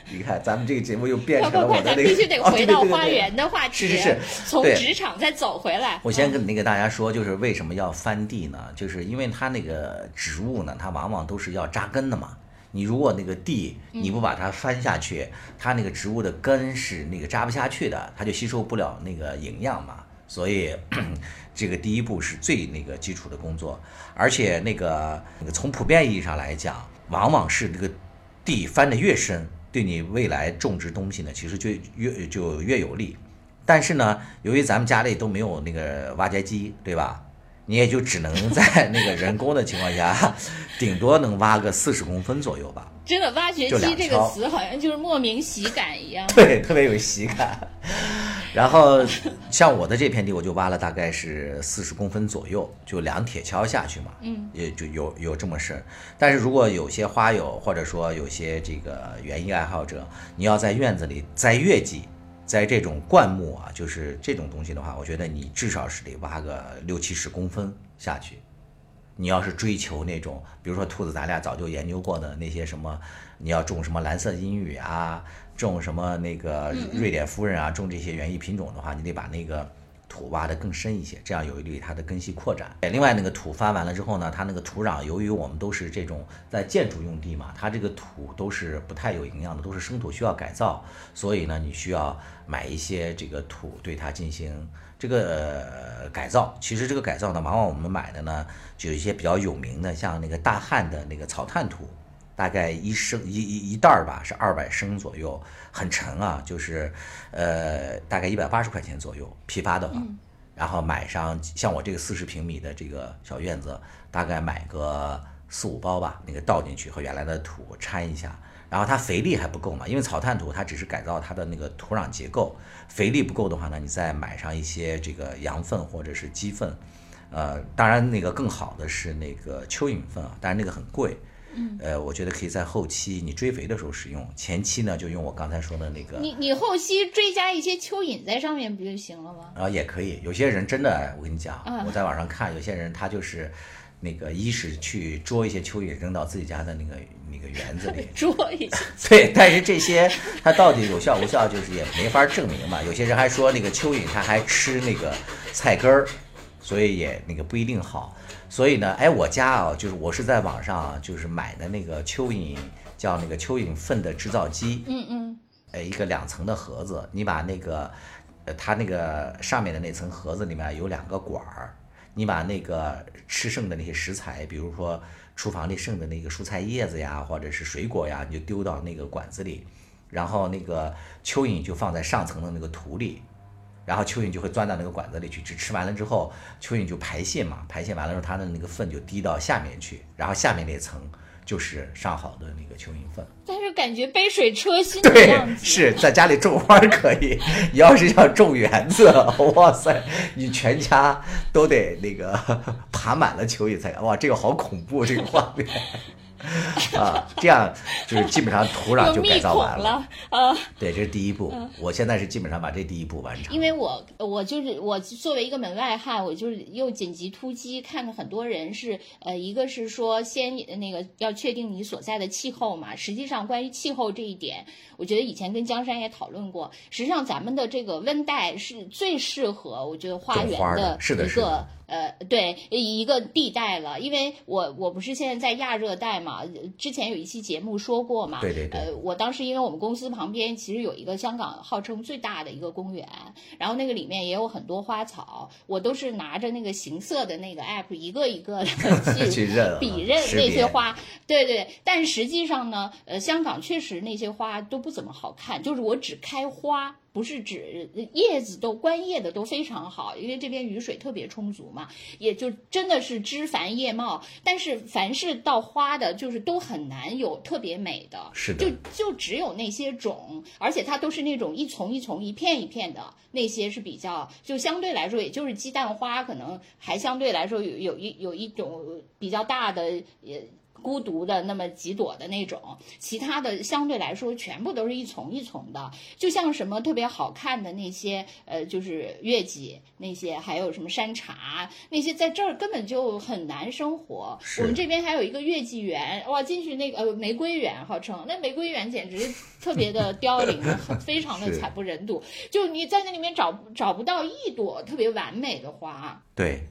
[SPEAKER 1] 你看，咱们这个节目又变成了我的那个，
[SPEAKER 2] 咱必须得
[SPEAKER 1] 哦
[SPEAKER 2] 回到花园的话题，
[SPEAKER 1] 是是是
[SPEAKER 2] 从职场再走回来。
[SPEAKER 1] 我先跟那个大家说，就是为什么要翻地呢？就是因为它那个植物呢，它往往都是要扎根的嘛。你如果那个地你不把它翻下去，它那个植物的根是那个扎不下去的，它就吸收不了那个营养嘛。所以 这个第一步是最那个基础的工作，而且那个那个从普遍意义上来讲，往往是那个地翻得越深，对你未来种植东西呢，其实就越就越有利。但是呢，由于咱们家里都没有那个挖掘机，对吧？你也就只能 在那个人工的情况下，顶多能挖个四十公分左右吧。
[SPEAKER 2] 真的，挖掘机这个词好像就是莫名喜感一样。
[SPEAKER 1] 对，特别有喜感。然后像我的这片地，我就挖了大概是四十公分左右，就两铁锹下去嘛，
[SPEAKER 2] 嗯，
[SPEAKER 1] 也就有有这么深。但是如果有些花友或者说有些这个园艺爱好者，你要在院子里栽月季，栽这种灌木啊，就是这种东西的话，我觉得你至少是得挖个六七十公分下去。你要是追求那种，比如说兔子，咱俩早就研究过的那些什么，你要种什么蓝色阴雨啊，种什么那个瑞典夫人啊，种这些园艺品种的话，你得把那个土挖得更深一些，这样有利于它的根系扩展。另外，那个土翻完了之后呢，它那个土壤，由于我们都是这种在建筑用地嘛，它这个土都是不太有营养的，都是生土，需要改造，所以呢，你需要买一些这个土，对它进行。这个呃改造，其实这个改造呢，往往我们买的呢，就有一些比较有名的，像那个大汉的那个草炭土，大概一升一一一袋儿吧，是二百升左右，很沉啊，就是呃大概一百八十块钱左右，批发的话，然后买上像我这个四十平米的这个小院子，大概买个四五包吧，那个倒进去和原来的土掺一下。然后它肥力还不够嘛，因为草炭土它只是改造它的那个土壤结构，肥力不够的话呢，你再买上一些这个羊粪或者是鸡粪，呃，当然那个更好的是那个蚯蚓粪啊，但是那个很贵，
[SPEAKER 2] 嗯，
[SPEAKER 1] 呃，我觉得可以在后期你追肥的时候使用，前期呢就用我刚才说的那个，
[SPEAKER 2] 你你后期追加一些蚯蚓在上面不就行了吗？
[SPEAKER 1] 啊，也可以，有些人真的，我跟你讲，我在网上看，有些人他就是。那个一是去捉一些蚯蚓扔到自己家的那个那个园子里
[SPEAKER 2] 捉一些，
[SPEAKER 1] 对，但是这些它到底有效无效，就是也没法证明嘛。有些人还说那个蚯蚓它还吃那个菜根儿，所以也那个不一定好。所以呢，哎，我家啊，就是我是在网上就是买的那个蚯蚓叫那个蚯蚓粪的制造机，
[SPEAKER 2] 嗯嗯，
[SPEAKER 1] 呃，一个两层的盒子，你把那个呃它那个上面的那层盒子里面有两个管儿。你把那个吃剩的那些食材，比如说厨房里剩的那个蔬菜叶子呀，或者是水果呀，你就丢到那个管子里，然后那个蚯蚓就放在上层的那个土里，然后蚯蚓就会钻到那个管子里去吃。吃完了之后，蚯蚓就排泄嘛，排泄完了之后，它的那个粪就滴到下面去，然后下面那层。就是上好的那个蚯蚓粪，
[SPEAKER 2] 但是感觉杯水车薪的样
[SPEAKER 1] 子。是在家里种花可以，你要是想种园子，哇塞，你全家都得那个 爬满了蚯蚓才哇，这个好恐怖，这个画面。啊，这样就是基本上土壤就改造完
[SPEAKER 2] 了啊。
[SPEAKER 1] 对，这是第一步。我现在是基本上把这第一步完成。
[SPEAKER 2] 因为我我就是我作为一个门外汉，我就是又紧急突击，看了很多人是呃，一个是说先那个要确定你所在的气候嘛。实际上，关于气候这一点，我觉得以前跟江山也讨论过。实际上，咱们的这个温带是最适合我觉得花园
[SPEAKER 1] 的
[SPEAKER 2] 一个。呃，对，一个地带了，因为我我不是现在在亚热带嘛，之前有一期节目说过嘛，
[SPEAKER 1] 对对对，
[SPEAKER 2] 呃，我当时因为我们公司旁边其实有一个香港号称最大的一个公园，然后那个里面也有很多花草，我都是拿着那个行色的那个 app 一个一个的 去比认那些花，对对，但实际上呢，呃，香港确实那些花都不怎么好看，就是我只开花。不是指叶子都观叶的都非常好，因为这边雨水特别充足嘛，也就真的是枝繁叶茂。但是凡是到花的，就是都很难有特别美的，
[SPEAKER 1] 是
[SPEAKER 2] 的，就就只有那些种，而且它都是那种一丛一丛、一片一片的，那些是比较就相对来说，也就是鸡蛋花，可能还相对来说有有一有一种比较大的也。孤独的那么几朵的那种，其他的相对来说全部都是一丛一丛的，就像什么特别好看的那些，呃，就是月季那些，还有什么山茶那些，在这儿根本就很难生活。我们这边还有一个月季园，哇，进去那个呃玫瑰园号称，那玫瑰园简直特别的凋零，非常的 惨不忍睹。就你在那里面找找不到一朵特别完美的花。
[SPEAKER 1] 对。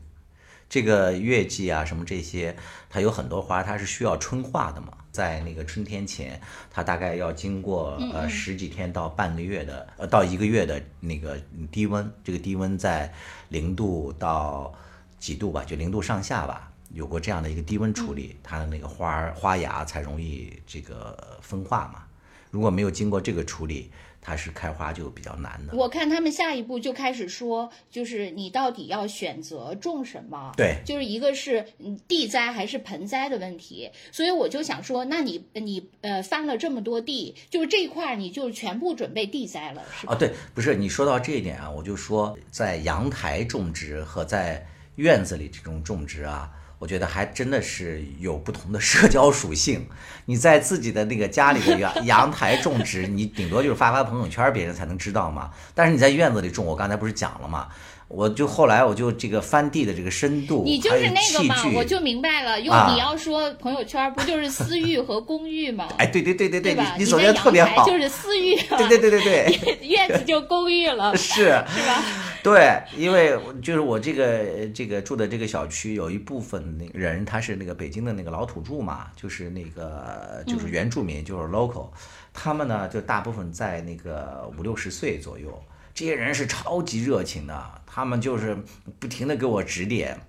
[SPEAKER 1] 这个月季啊，什么这些，它有很多花，它是需要春化的嘛，在那个春天前，它大概要经过呃十几天到半个月的，呃到一个月的那个低温，这个低温在零度到几度吧，就零度上下吧，有过这样的一个低温处理，它的那个花花芽才容易这个分化嘛，如果没有经过这个处理。它是开花就比较难的。
[SPEAKER 2] 我看他们下一步就开始说，就是你到底要选择种什么？
[SPEAKER 1] 对，
[SPEAKER 2] 就是一个是地栽还是盆栽的问题。所以我就想说，那你你呃翻了这么多地，就是这一块你就全部准备地栽了，是吧？
[SPEAKER 1] 啊，对，不是你说到这一点啊，我就说在阳台种植和在院子里这种种植啊。我我觉得还真的是有不同的社交属性。你在自己的那个家里的阳 阳台种植，你顶多就是发发朋友圈，别人才能知道嘛。但是你在院子里种，我刚才不是讲了嘛？我就后来我就这个翻地的这个深度，
[SPEAKER 2] 你就是那个嘛我就明白了。用
[SPEAKER 1] 啊
[SPEAKER 2] 你要说朋友圈，不就是私域和公域吗？
[SPEAKER 1] 哎，对对对对你
[SPEAKER 2] 对吧？
[SPEAKER 1] 你总结的特别好，
[SPEAKER 2] 就是私域，
[SPEAKER 1] 对对对对对。
[SPEAKER 2] 院子就公寓了，
[SPEAKER 1] 是
[SPEAKER 2] 是吧？
[SPEAKER 1] 对，因为就是我这个这个住的这个小区，有一部分那人他是那个北京的那个老土著嘛，就是那个就是原住民，就是 local，他们呢就大部分在那个五六十岁左右，这些人是超级热情的，他们就是不停的给我指点。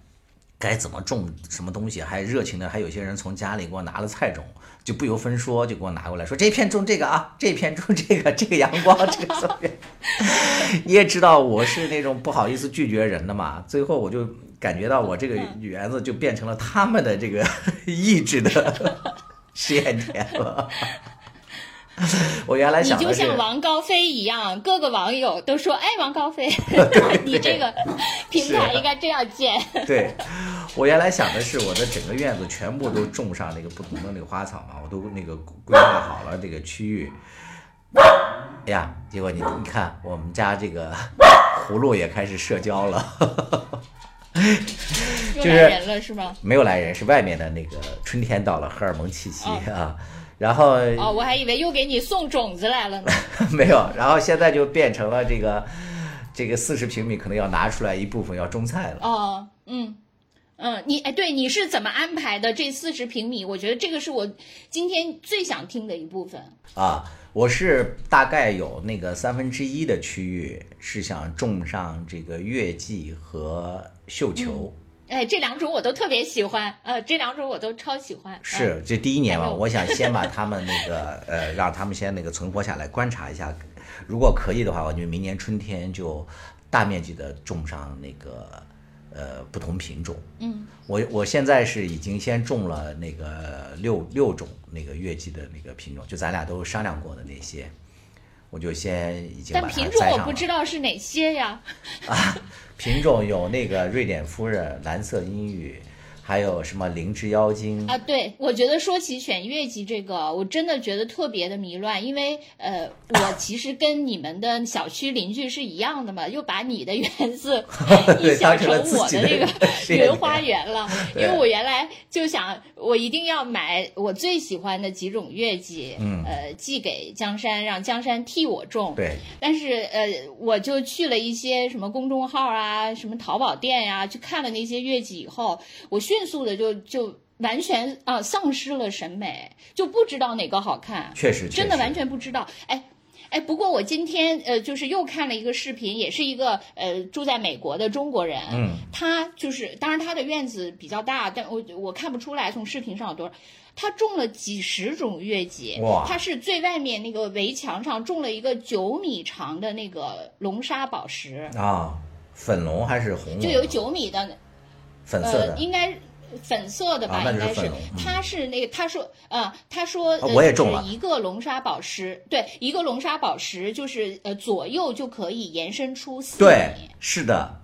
[SPEAKER 1] 该怎么种什么东西，还热情的，还有些人从家里给我拿了菜种，就不由分说就给我拿过来，说这片种这个啊，这片种这个，这个阳光，这个怎么样？你也知道我是那种不好意思拒绝人的嘛，最后我就感觉到我这个园子就变成了他们的这个 意志的实验田了。我原来
[SPEAKER 2] 你
[SPEAKER 1] 想的是，
[SPEAKER 2] 就像王高飞一样，各个网友都说：“哎，王高飞，你这个平台应该这样建。
[SPEAKER 1] 对，我原来想的是我的整个院子全部都种上那个不同的那个花草嘛，我都那个规划好了这个区域。哎呀，结果你你看，我们家这个葫芦也开始社交了。
[SPEAKER 2] 又
[SPEAKER 1] 就是
[SPEAKER 2] 来人了是吗？
[SPEAKER 1] 没有来人，是外面的那个春天到了，荷尔蒙气息啊。然后
[SPEAKER 2] 哦，我还以为又给你送种子来了呢。
[SPEAKER 1] 没有，然后现在就变成了这个这个四十平米可能要拿出来一部分要种菜了。
[SPEAKER 2] 哦，嗯。嗯，你哎，对，你是怎么安排的这四十平米？我觉得这个是我今天最想听的一部分。
[SPEAKER 1] 啊，我是大概有那个三分之一的区域是想种上这个月季和绣球。
[SPEAKER 2] 哎，这两种我都特别喜欢，呃，这两种我都超喜欢。
[SPEAKER 1] 是，这第一年嘛，我想先把他们那个呃，让他们先那个存活下来，观察一下。如果可以的话，我就明年春天就大面积的种上那个呃不同品种。
[SPEAKER 2] 嗯，
[SPEAKER 1] 我我现在是已经先种了那个六六种那个月季的那个品种，就咱俩都商量过的那些，我就先已经把它
[SPEAKER 2] 但品种。我不知道是哪些呀。
[SPEAKER 1] 啊，品种有那个瑞典夫人、蓝色阴郁，还有什么灵芝妖精？
[SPEAKER 2] 啊，对，我觉得说起选月季这个，我真的觉得特别的迷乱，因为呃，我其实跟你们的小区邻居是一样的嘛，又把你的园子 一
[SPEAKER 1] 对
[SPEAKER 2] 想成我的
[SPEAKER 1] 己的
[SPEAKER 2] 这个
[SPEAKER 1] 实验
[SPEAKER 2] 云花园了，因为我原来就想，我一定要买我最喜欢的几种月季，
[SPEAKER 1] 嗯。
[SPEAKER 2] 呃，寄给江山，让江山替我种，
[SPEAKER 1] 对，
[SPEAKER 2] 但是呃，我就去了一些什么公众号啊，什么淘宝店呀、去看了那些月季以后，我迅速的就就完全啊、丧失了审美，就不知道哪个好看，
[SPEAKER 1] 确实
[SPEAKER 2] 真的完全不知道。哎哎，不过我今天呃，就是又看了一个视频，也是一个呃住在美国的中国人，
[SPEAKER 1] 嗯，
[SPEAKER 2] 他就是当然他的院子比较大，但我我看不出来从视频上有多少。他种了几十种月季
[SPEAKER 1] 哇，
[SPEAKER 2] 他是最外面那个围墙上种了一个九米长的那个龙沙宝石，
[SPEAKER 1] 啊，粉龙还是红龙？
[SPEAKER 2] 就有九米的，呃，
[SPEAKER 1] 粉色的。
[SPEAKER 2] 应该粉色的吧，
[SPEAKER 1] 啊
[SPEAKER 2] 应该是。他是那个，他说，呃，他说，呃一个龙沙宝石，对，一个龙沙宝石就是呃左右就可以延伸出四
[SPEAKER 1] 对
[SPEAKER 2] 米，，
[SPEAKER 1] 是的。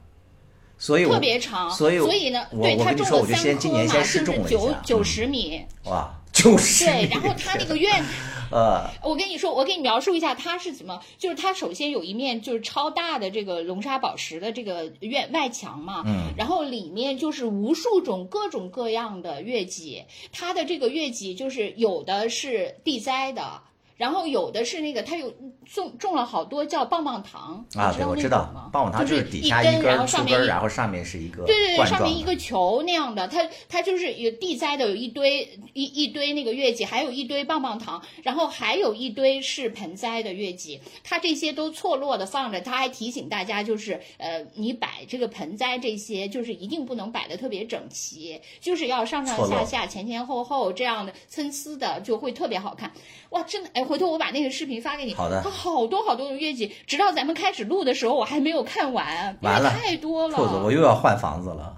[SPEAKER 1] 所以
[SPEAKER 2] 特别长，
[SPEAKER 1] 所以
[SPEAKER 2] 所以呢，对他种了三棵就是九九十米，
[SPEAKER 1] 哇，九十米
[SPEAKER 2] 对，然后他那个院。
[SPEAKER 1] 呃，
[SPEAKER 2] 我跟你说，我给你描述一下它是怎么，就是它首先有一面就是超大的这个龙沙宝石的这个院外墙嘛，
[SPEAKER 1] 嗯，
[SPEAKER 2] 然后里面就是无数种各种各样的月季，它的这个月季就是有的是地栽的。然后有的是那个，它有种种了好多叫棒棒糖
[SPEAKER 1] 啊，对，我知
[SPEAKER 2] 知道
[SPEAKER 1] 棒棒糖
[SPEAKER 2] 就是
[SPEAKER 1] 底下
[SPEAKER 2] 根，然
[SPEAKER 1] 根儿出根儿，
[SPEAKER 2] 后上面一
[SPEAKER 1] 然后上面是一个
[SPEAKER 2] 对对对，上面一个球那样的，它它就是有地栽的，有一堆一一堆那个月季，还有一堆棒棒糖，然后还有一堆是盆栽的月季，它这些都错落的放着，它还提醒大家就是呃，你摆这个盆栽这些就是一定不能摆的特别整齐，就是要上上下下前前后后这样的参差的，就会特别好看。哇，真的哎，回头我把那个视频发给你，
[SPEAKER 1] 好的
[SPEAKER 2] 它好多好多的月季，直到咱们开始录的时候，我还没有看完，
[SPEAKER 1] 完了
[SPEAKER 2] 太多了。
[SPEAKER 1] 兔子，我又要换房子了，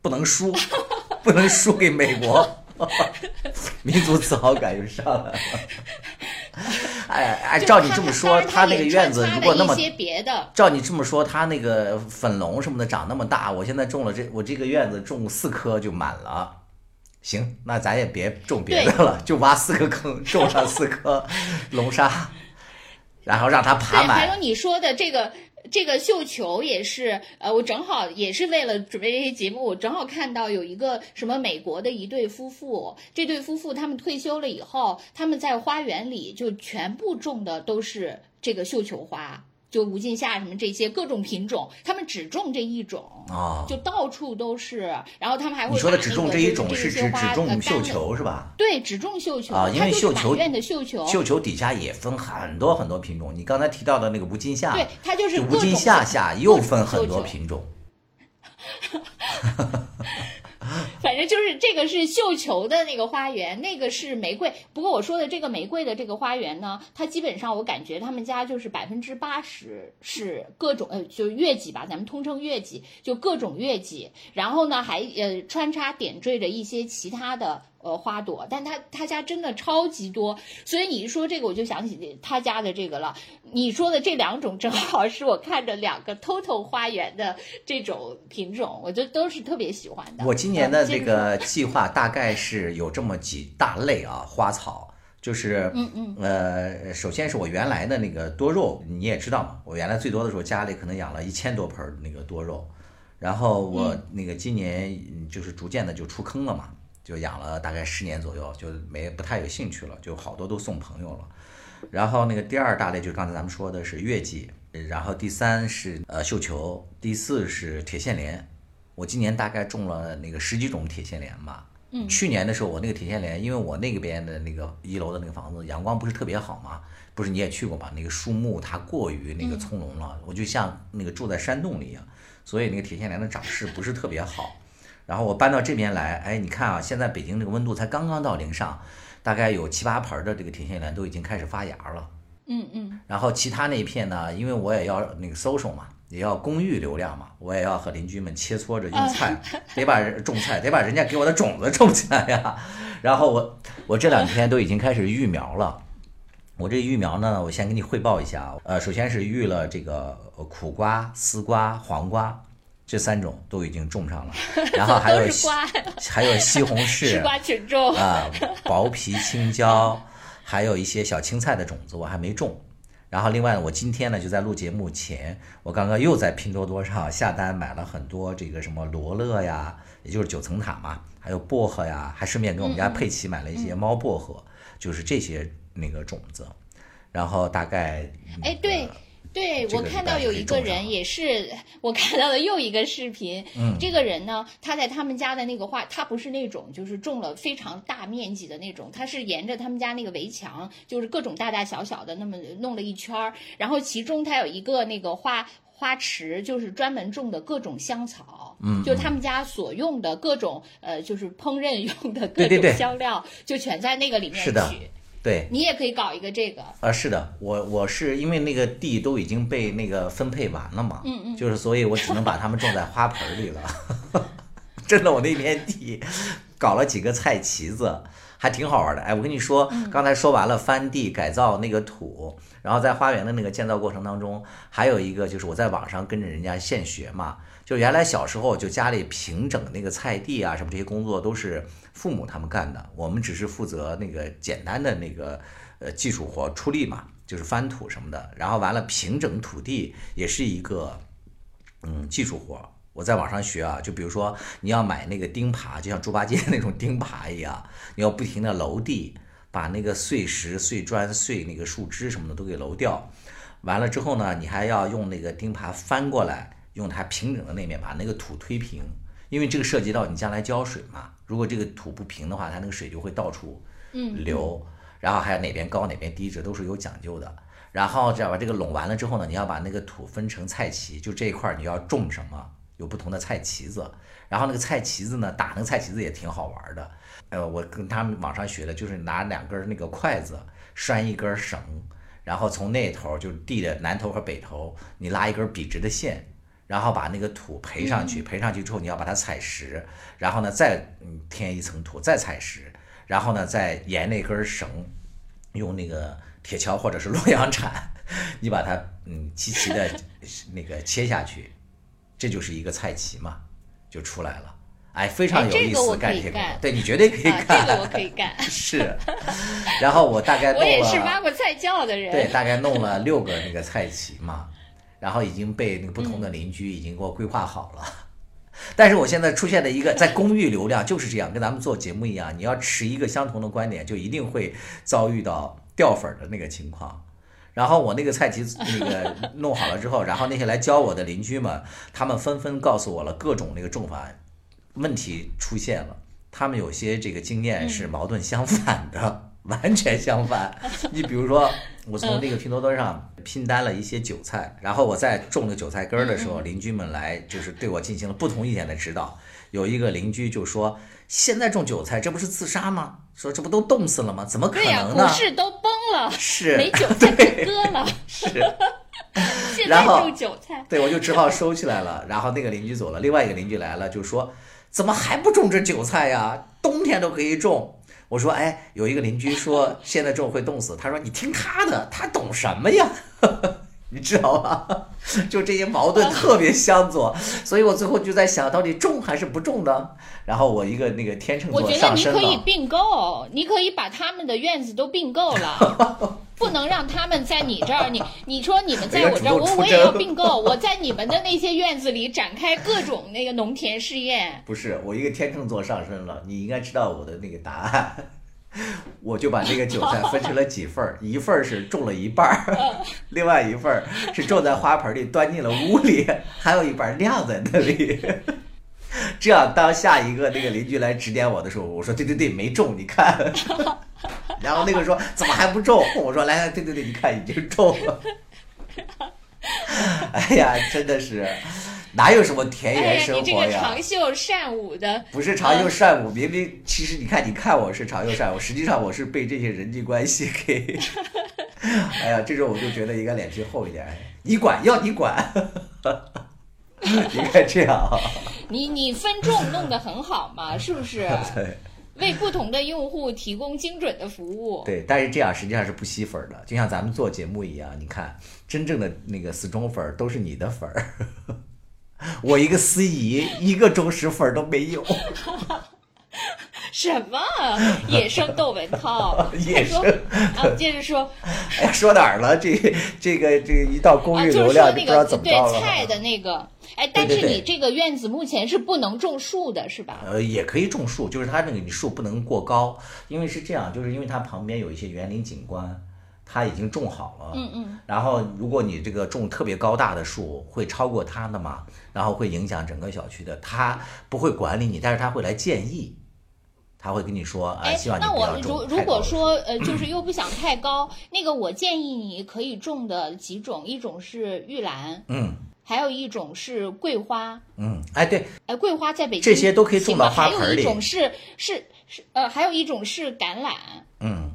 [SPEAKER 1] 不能输，不能输给美国，民族自豪感又上来了。哎 哎，照你这么说，
[SPEAKER 2] 他
[SPEAKER 1] 那个院子如果那么
[SPEAKER 2] 些别的，
[SPEAKER 1] 照你这么说，他那个粉龙什么的长那么大，我现在种了这我这个院子种四棵就满了。行，那咱也别种别的了，就挖四个坑，种上四颗龙沙，然后让它爬
[SPEAKER 2] 满，还有。你说的这个。这个绣球也是，呃，我正好也是为了准备这些节目，我正好看到有一个什么美国的一对夫妇，这对夫妇他们退休了以后，他们在花园里就全部种的都是这个绣球花。就无尽夏什么这些各种品种，他们只种这一种，
[SPEAKER 1] 哦
[SPEAKER 2] 就到处都是。然后他们还会
[SPEAKER 1] 你说的只种这一种是指只种绣球是吧？
[SPEAKER 2] 对，只种绣球
[SPEAKER 1] 啊，因为绣球
[SPEAKER 2] 满院的绣球，
[SPEAKER 1] 绣球底下也分很多很多品种。你刚才提到的那个无尽夏，
[SPEAKER 2] 对，它就是
[SPEAKER 1] 就无尽夏
[SPEAKER 2] 绣
[SPEAKER 1] 下又分很多品种。
[SPEAKER 2] 反正就是这个是绣球的那个花园，那个是玫瑰。不过我说的这个玫瑰的这个花园呢，它基本上我感觉他们家就是百分之八十是各种呃，就是月季吧，咱们通称月季，就各种月季。然后呢，还呃穿插点缀着一些其他的呃花朵，但他他家真的超级多。所以你一说这个，我就想起他家的这个了。你说的这两种正好是我看着两个 Total 花园的这种品种，我觉得都是特别喜欢的。
[SPEAKER 1] 我今年的这个计划大概是有这么几大类啊，花草就是，
[SPEAKER 2] 嗯嗯，
[SPEAKER 1] 呃，首先是我原来的那个多肉，你也知道嘛，我原来最多的时候家里可能养了一千多盆那个多肉，然后我
[SPEAKER 2] 嗯
[SPEAKER 1] 那个今年嗯就是逐渐的就出坑了嘛，就养了大概十年左右，就没不太有兴趣了，就好多都送朋友了。然后那个第二大类就是刚才咱们说的是月季，然后第三是呃绣球，第四是铁线莲。我今年大概种了那个十几种铁线莲吧。
[SPEAKER 2] 嗯
[SPEAKER 1] 去年的时候我那个铁线莲，因为我那个边的那个一楼的那个房子阳光不是特别好嘛，不是你也去过嘛，那个树木它过于那个葱茏了，我就像那个住在山洞里一样，所以那个铁线莲的长势不是特别好。然后我搬到这边来，哎，你看啊，现在北京这个温度才刚刚到零上，大概有七八盆儿的这个铁线莲都已经开始发芽了。
[SPEAKER 2] 嗯嗯，
[SPEAKER 1] 然后其他那一片呢，因为我也要那个 social 嘛，也要公寓流量嘛，我也要和邻居们切磋着用菜，得把人种菜，得把人家给我的种子种起来呀。然后我我这两天都已经开始育苗了。我这育苗呢，我先给你汇报一下啊。呃，首先是育了这个呃苦瓜、丝瓜、黄瓜这三种都已经种上了，然后还有
[SPEAKER 2] 都是瓜
[SPEAKER 1] 还有西红柿，
[SPEAKER 2] 吃瓜群众。
[SPEAKER 1] 啊，薄皮青椒，还有一些小青菜的种子我还没种。然后另外，我今天呢就在录节目前，我刚刚又在拼多多上下单买了很多这个什么罗勒呀，也就是九层塔嘛，还有薄荷呀，还顺便给我们家佩奇买了一些猫薄荷，就是这些那个种子。然后大概
[SPEAKER 2] 哎，对。对，
[SPEAKER 1] 这个
[SPEAKER 2] 我看到有一个人也是，我看到了又一个视频。
[SPEAKER 1] 嗯
[SPEAKER 2] 这个人呢，他在他们家的那个花，他不是那种就是种了非常大面积的那种，他是沿着他们家那个围墙，就是各种大大小小的那么弄了一圈儿，然后其中他有一个那个花花池，就是专门种的各种香草，
[SPEAKER 1] 嗯
[SPEAKER 2] 就是他们家所用的各种呃，就是烹饪用的各种
[SPEAKER 1] 对对对
[SPEAKER 2] 香料，就全在那个里面
[SPEAKER 1] 是的
[SPEAKER 2] 取。
[SPEAKER 1] 对，
[SPEAKER 2] 你也可以搞一个这个，
[SPEAKER 1] 啊，是的，我我是因为那个地都已经被那个分配完了嘛，
[SPEAKER 2] 嗯嗯
[SPEAKER 1] 就是所以我只能把它们种在花盆里了。真的，我那片地搞了几个菜旗子，还挺好玩的。哎，我跟你说，刚才说完了翻地改造那个土，然后在花园的那个建造过程当中，还有一个就是我在网上跟着人家现学嘛，就原来小时候就家里平整那个菜地啊什么这些工作都是父母他们干的，我们只是负责那个简单的那个呃技术活出力嘛，就是翻土什么的，然后完了平整土地也是一个嗯技术活。我在网上学啊，就比如说你要买那个钉耙，就像猪八戒那种钉耙一样，你要不停的揉地，把那个碎石、碎砖、碎那个树枝什么的都给揉掉。完了之后呢，你还要用那个钉耙翻过来，用它平整的那面把那个土推平，因为这个涉及到你将来浇水嘛。如果这个土不平的话，它那个水就会到处
[SPEAKER 2] 嗯，
[SPEAKER 1] 流，然后还有哪边高哪边低，这都是有讲究的。然后只要把这个拢完了之后呢，你要把那个土分成菜畦，就这一块儿你要种什么，有不同的菜畦子。然后那个菜畦子呢，打那个菜畦子也挺好玩的。呃，我跟他们网上学的，就是拿两根那个筷子拴一根绳，然后从那头就是地的南头和北头，你拉一根笔直的线，然后把那个土培上去，培上去之后你要把它踩实，然后呢再嗯添一层土，再踩实，然后呢再沿那根绳用那个铁锹或者是洛阳铲，你把它嗯齐齐的那个切下去，这就是一个菜畦嘛，就出来了。哎，非常有意思，干这个，对你绝对可以干，
[SPEAKER 2] 这个我可以干。
[SPEAKER 1] 是，然后我大概
[SPEAKER 2] 我也是挖过菜窖的人，
[SPEAKER 1] 对，大概弄了六个那个菜畦嘛，然后已经被那个不同的邻居已经给我规划好了。但是我现在出现的一个在公寓流量就是这样，跟咱们做节目一样，你要持一个相同的观点，就一定会遭遇到掉粉的那个情况。然后我那个菜畦那个弄好了之后，然后那些来教我的邻居们，他们纷纷告诉我了各种那个种法。问题出现了，他们有些这个经验是矛盾相反的，完全相反。你比如说，我从那个拼多多上拼单了一些韭菜，然后我在种那韭菜根儿的时候，邻居们来就是对我进行了不同意见的指导。有一个邻居就说：“现在种韭菜，这不是自杀吗？说这不都冻死了吗？怎么可能
[SPEAKER 2] 呢？股市都崩了，
[SPEAKER 1] 是
[SPEAKER 2] 没韭 菜可割了，
[SPEAKER 1] 是。
[SPEAKER 2] 然后种韭菜，
[SPEAKER 1] 对我就只好收起来了。然后那个邻居走了，另外一个邻居来了，就说。”怎么还不种这韭菜呀？冬天都可以种。我说，哎，有一个邻居说现在种会冻死。他说，你听他的，他懂什么呀？你知道吗？就这些矛盾特别相左，所以我最后就在想到底种还是不种呢？然后我一个那个天秤座上
[SPEAKER 2] 升了。我觉得你可以并购，你可以把他们的院子都并购了，不能让他们在你这儿。你你说你们在我这儿，我我也要并购，我在你们的那些院子里展开各种那个农田试验。
[SPEAKER 1] 不是，我一个天秤座上升了，你应该知道我的那个答案。我就把这个韭菜分成了几份儿，一份儿是种了一半儿，另外一份儿是种在花盆里端进了屋里，还有一半晾在那里。这样，当下一个那个邻居来指点我的时候，我说对对对，没种，你看。然后那个说怎么还不种？我说来来，对对对，你看已经种了。哎呀，真的是。哪有什么田园生活呀？
[SPEAKER 2] 你这个长袖善舞的，
[SPEAKER 1] 不是长袖善舞，明明其实你看，你看我是长袖善舞，实际上我是被这些人际关系给 哎呀，这种我就觉得应该脸皮厚一点，你管要你管，应该这样。
[SPEAKER 2] 你你分众弄得很好嘛，是不是？
[SPEAKER 1] 对，
[SPEAKER 2] 为不同的用户提供精准的服务。
[SPEAKER 1] 对，但是这样实际上是不吸粉的，就像咱们做节目一样，你看，真正的那个死忠粉都是你的粉儿。我一个司仪，一个忠实粉都没有。
[SPEAKER 2] 什么野生窦文涛？
[SPEAKER 1] 野生
[SPEAKER 2] 啊！接着说，
[SPEAKER 1] 哎呀，说哪儿了？这这个这一到公寓流量，
[SPEAKER 2] 就
[SPEAKER 1] 不知道怎么
[SPEAKER 2] 对菜的那个，哎，但是你这个院子目前是不能种树的，是吧？
[SPEAKER 1] 呃，也可以种树，就是它那个你树不能过高，因为是这样，就是因为它旁边有一些园林景观。它已经种好了，
[SPEAKER 2] 嗯嗯，
[SPEAKER 1] 然后如果你这个种特别高大的树，会超过它的嘛，然后会影响整个小区的。他不会管理你，但是他会来建议，他会跟你说，
[SPEAKER 2] 哎，
[SPEAKER 1] 希望你不要
[SPEAKER 2] 种如如果说 呃，就是又不想太高，那个我建议你可以种的几种，一种是玉兰，
[SPEAKER 1] 嗯，
[SPEAKER 2] 还有一种是桂花，
[SPEAKER 1] 嗯，哎对，
[SPEAKER 2] 哎桂花在北京
[SPEAKER 1] 这些都可以种到花盆
[SPEAKER 2] 里。还有一种是是是呃，还有一种是橄榄，
[SPEAKER 1] 嗯，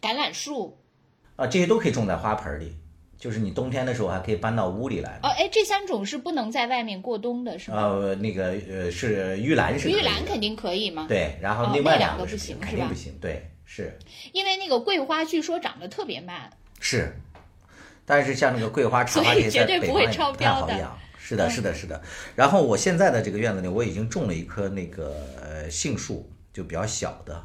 [SPEAKER 2] 橄榄树。
[SPEAKER 1] 啊，这些都可以种在花盆里，就是你冬天的时候还可以搬到屋里来。
[SPEAKER 2] 哦，哎，这三种是不能在外面过冬的，是吗？
[SPEAKER 1] 呃，那个呃是玉兰是。
[SPEAKER 2] 玉兰肯定可以吗？
[SPEAKER 1] 对，然后另外
[SPEAKER 2] 两
[SPEAKER 1] 个
[SPEAKER 2] 不行，
[SPEAKER 1] 肯定不行。对，是。
[SPEAKER 2] 因为那个桂花据说长得特别慢。
[SPEAKER 1] 是，但是像那个桂花、茶花这些在北方也不太好养。是的，是的，是的。然后我现在的这个院子里，我已经种了一棵那个呃杏树，就比较小的。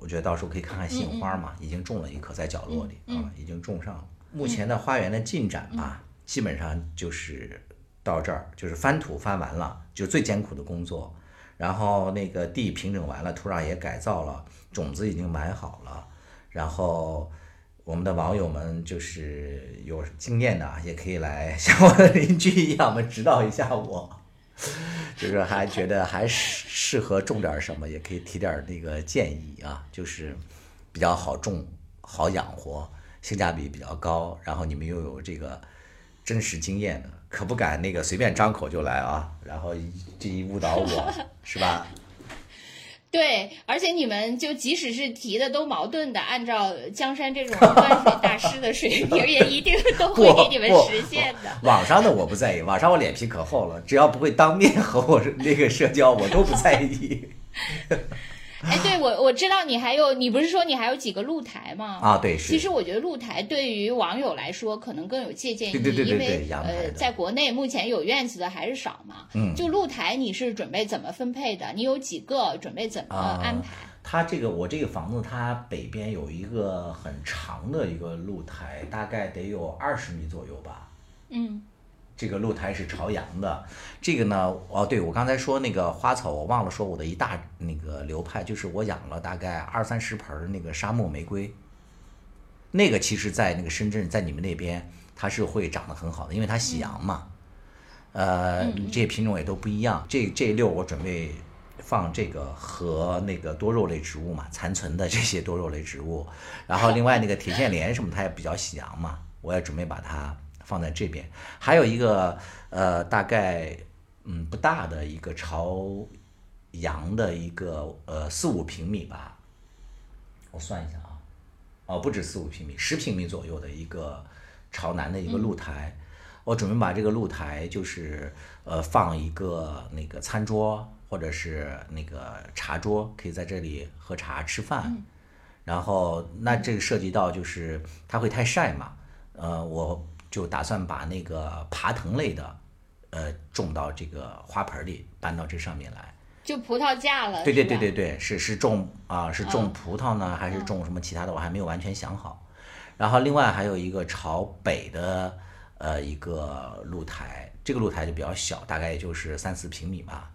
[SPEAKER 1] 我觉得到时候可以看看杏花嘛，已经种了一棵在角落里啊，已经种上了。目前的花园的进展吧，基本上就是到这儿，就是翻土翻完了，就是最艰苦的工作。然后那个地平整完了，土壤也改造了，种子已经埋好了。然后我们的网友们就是有经验的，也可以来像我的邻居一样我们，指导一下我。就是还觉得还适适合种点什么，也可以提点那个建议啊。就是比较好种、好养活、性价比比较高，然后你们又有这个真实经验的，可不敢那个随便张口就来啊。然后这一误导我，是吧？
[SPEAKER 2] 对，而且你们就即使是提的都矛盾的，按照江山这种灌水大师的水平，也一定都会 给你们实现的。
[SPEAKER 1] 网上的我不在意，网上我脸皮可厚了，只要不会当面和我那个社交，我都不在意。
[SPEAKER 2] 哎，对我我知道你还有，你不是说你还有几个露台吗？
[SPEAKER 1] 啊，对，是。
[SPEAKER 2] 其实我觉得露台对于网友来说可能更有借鉴意义，
[SPEAKER 1] 对对对对
[SPEAKER 2] 因为呃，在国内目前有院子的还是少嘛。
[SPEAKER 1] 嗯
[SPEAKER 2] 就露台你是准备怎么分配的？你有几个？准备怎么
[SPEAKER 1] 啊
[SPEAKER 2] 安排？
[SPEAKER 1] 它这个我这个房子，它北边有一个很长的一个露台，大概得有二十米左右吧。
[SPEAKER 2] 嗯
[SPEAKER 1] 这个露台是朝阳的，这个呢，哦，对我刚才说那个花草，我忘了说我的一大那个流派，就是我养了大概二三十盆那个沙漠玫瑰，那个其实在那个深圳，在你们那边它是会长得很好的，因为它喜阳嘛，呃，这些品种也都不一样。这这一溜我准备放这个和那个多肉类植物嘛，残存的这些多肉类植物，然后另外那个铁线莲什么，它也比较喜阳嘛，我也准备把它放在这边。还有一个呃，大概嗯不大的一个朝阳的一个呃四五平米吧，我算一下啊，哦不止四五平米，十平米左右的一个朝南的一个露台。我准备把这个露台就是呃放一个那个餐桌或者是那个茶桌，可以在这里喝茶吃饭。然后那这个涉及到就是它会太晒嘛，呃，我就打算把那个爬藤类的呃种到这个花盆里，搬到这上面来。
[SPEAKER 2] 就葡萄架了。
[SPEAKER 1] 对对对对对，是是种啊，是种
[SPEAKER 2] 嗯
[SPEAKER 1] 葡萄呢，还是种什么其他的？我还没有完全想好。然后另外还有一个朝北的呃一个露台，这个露台就比较小，大概也就是三四平米吧。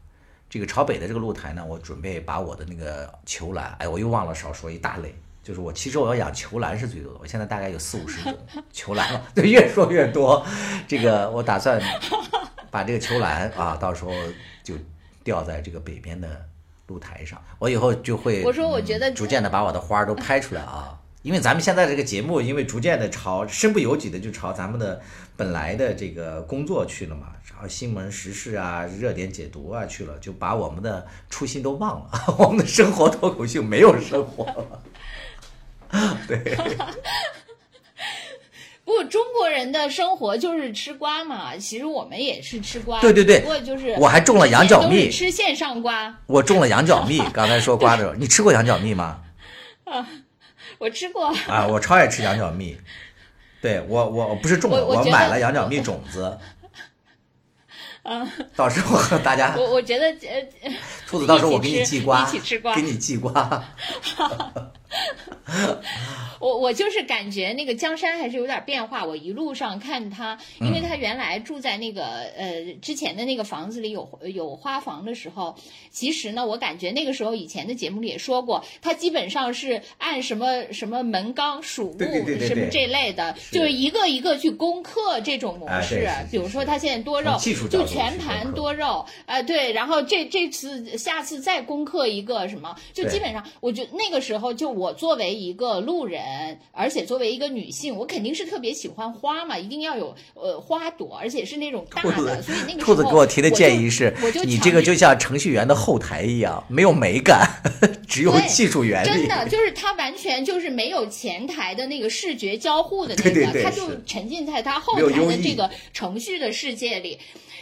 [SPEAKER 1] 这个朝北的这个露台呢，我准备把我的那个球兰，哎，我又忘了少说一大类，就是我其实我要养球兰是最多的，我现在大概有四五十种球兰了，对，越说越多。这个我打算把这个球兰啊，到时候就吊在这个北边的露台上。我以后就会，
[SPEAKER 2] 我说我觉得
[SPEAKER 1] 嗯逐渐的把我的花儿都拍出来啊，因为咱们现在这个节目，因为逐渐的朝身不由己的就朝咱们的本来的这个工作去了嘛，朝新闻时事啊、热点解读啊去了，就把我们的初心都忘了，我们的生活脱口秀没有生活了。对，
[SPEAKER 2] 不，中国人的生活就是吃瓜嘛。其实我们也是吃瓜，
[SPEAKER 1] 对对对
[SPEAKER 2] 不过就是
[SPEAKER 1] 我还种了羊角蜜
[SPEAKER 2] 吃线上瓜。
[SPEAKER 1] 我种了羊角蜜，刚才说瓜的时候，你吃过羊角蜜吗？
[SPEAKER 2] 啊我吃过，
[SPEAKER 1] 啊，我超爱吃羊角蜜。对我，我我不是种我买了羊角蜜种子。到时候和大家，
[SPEAKER 2] 我我觉得呃，
[SPEAKER 1] 兔子，到时候我给你寄瓜，
[SPEAKER 2] 一起吃瓜
[SPEAKER 1] 给你寄瓜。
[SPEAKER 2] 我我就是感觉那个江山还是有点变化。我一路上看他，因为他原来住在那个呃之前的那个房子里有有花房的时候，其实呢，我感觉那个时候以前的节目里也说过，他基本上是按什么什么门纲属物
[SPEAKER 1] 对对对对对
[SPEAKER 2] 什么这类的，就是一个一个去攻克这种模式。比如说他现在多肉
[SPEAKER 1] 技术，
[SPEAKER 2] 就
[SPEAKER 1] 度
[SPEAKER 2] 全盘多肉，呃对，然后这这次下次再攻克一个什么，就基本上我觉得那个时候就我作为一个路人，而且作为一个女性，我肯定是特别喜欢花嘛，一定要有呃花朵，而且是那种大的，所以那个时候
[SPEAKER 1] 兔子给我提的建议是
[SPEAKER 2] 我就，
[SPEAKER 1] 你这个就像程序员的后台一样，没有美感，只有技术原理。
[SPEAKER 2] 真的就是它完全就是没有前台的那个视觉交互的那个，
[SPEAKER 1] 对对对
[SPEAKER 2] 它就沉浸在它后台的这个程序的世界里。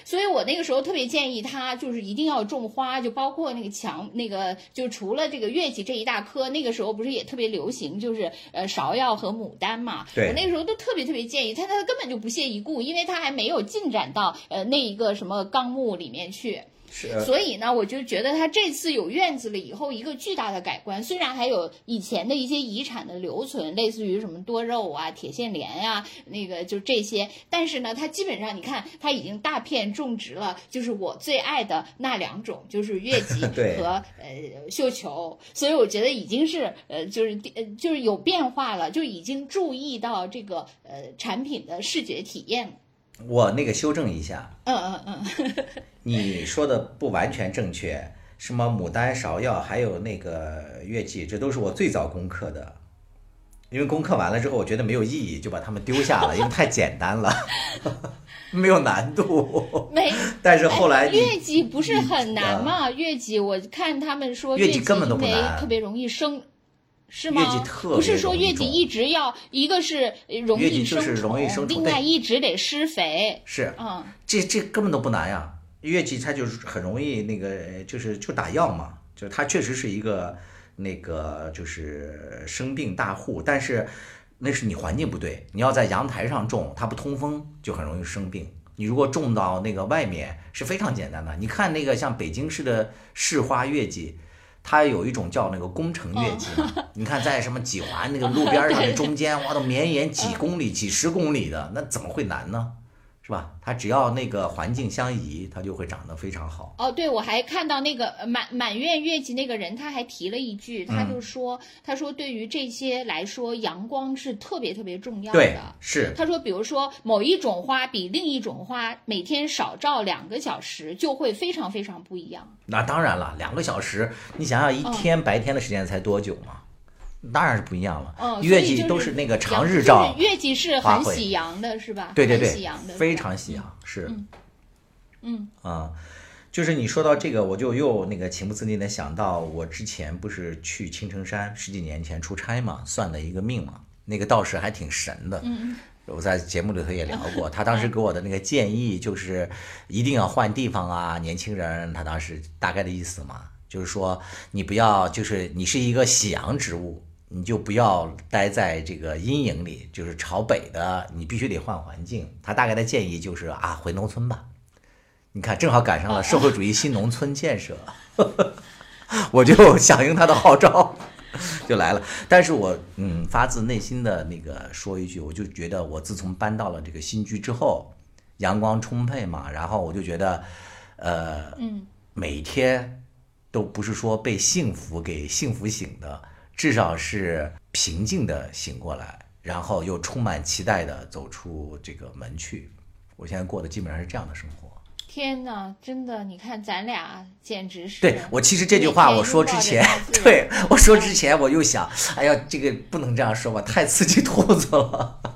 [SPEAKER 2] 所以我那个时候特别建议他，就是一定要种花，就包括那个墙，那个就除了这个月季这一大棵，那个时候不是也特别流行，就是呃芍药和牡丹嘛。
[SPEAKER 1] 对
[SPEAKER 2] 我那个时候都特别特别建议他，他根本就不屑一顾，因为他还没有进展到呃那一个什么纲目里面去。
[SPEAKER 1] 是
[SPEAKER 2] 所以呢，我就觉得他这次有院子了以后，一个巨大的改观。虽然还有以前的一些遗产的留存，类似于什么多肉啊、铁线莲呀、那个就这些，但是呢，它基本上你看，它已经大片种植了，就是我最爱的那两种，就是月季 和呃绣球。所以我觉得已经是呃，就是呃，就是有变化了，就已经注意到这个呃产品的视觉体验了。
[SPEAKER 1] 我那个修正一下，
[SPEAKER 2] 嗯嗯嗯，
[SPEAKER 1] 你说的不完全正确。什么牡丹、芍药，还有那个月季，这都是我最早攻克的。因为攻克完了之后，我觉得没有意义，就把它们丢下了，因为太简单了，没有难度。
[SPEAKER 2] 没。
[SPEAKER 1] 但是后来
[SPEAKER 2] 哎月季不是很难吗？月季我看他们说
[SPEAKER 1] 月季根本都不难
[SPEAKER 2] 特别容易生。是吗？
[SPEAKER 1] 月季特别
[SPEAKER 2] 不是说月季一直要一个是容
[SPEAKER 1] 月季
[SPEAKER 2] 易
[SPEAKER 1] 就是容易生虫对
[SPEAKER 2] 另外一直得施肥。
[SPEAKER 1] 是
[SPEAKER 2] 嗯，
[SPEAKER 1] 这这根本都不难呀，月季它就是很容易那个，就是就打药嘛，就是它确实是一个那个就是生病大户，但是那是你环境不对，你要在阳台上种，它不通风，就很容易生病。你如果种到那个外面是非常简单的，你看那个像北京市的市花月季，它有一种叫那个工程月季嘛，你看在什么几环那个路边上那中间，哇，都绵延几公里、几十公里的，那怎么会难呢？是吧？它只要那个环境相宜，它就会长得非常好。
[SPEAKER 2] 哦，对，我还看到那个呃满满院月季那个人，他还提了一句，他就说，他说对于这些来说，阳光是特别特别重要
[SPEAKER 1] 对
[SPEAKER 2] 的。，
[SPEAKER 1] 是，
[SPEAKER 2] 他说，比如说某一种花比另一种花每天少照两个小时，就会非常非常不一样。
[SPEAKER 1] 那当然了，两个小时，你想想一天白天的时间才多久嘛？当然是不一样了。
[SPEAKER 2] 嗯，
[SPEAKER 1] 月季都是那个长日照
[SPEAKER 2] 就，是月季是很喜阳的，是吧？
[SPEAKER 1] 对对
[SPEAKER 2] 对喜阳的，
[SPEAKER 1] 对，非常喜阳，是。
[SPEAKER 2] 嗯
[SPEAKER 1] 啊，就是你说到这个，我就又那个情不自禁的想到，我之前不是去青城山十几年前出差嘛，算的一个命嘛，那个道士还挺神的。
[SPEAKER 2] 嗯
[SPEAKER 1] 我在节目里头也聊过，他当时给我的那个建议就是一定要换地方啊，年轻人，他当时大概的意思嘛，就是说你不要，就是你是一个喜阳植物，你就不要待在这个阴影里，就是朝北的，你必须得换环境。他大概的建议就是啊，回农村吧。你看，正好赶上了社会主义新农村建设，我就 响应他的号召，就来了。但是我嗯，发自内心的那个说一句，我就觉得我自从搬到了这个新居之后，阳光充沛嘛，然后我就觉得，呃，
[SPEAKER 2] 嗯
[SPEAKER 1] 每天都不是说被幸福给幸福醒的，至少是平静的醒过来，然后又充满期待的走出这个门去。我现在过的基本上是这样的生活。
[SPEAKER 2] 天哪，真的，你看咱俩简直是。
[SPEAKER 1] 对我其实这句话我说之前，对我说之前我又想，哎呀，这个不能这样说吧，太刺激兔子了。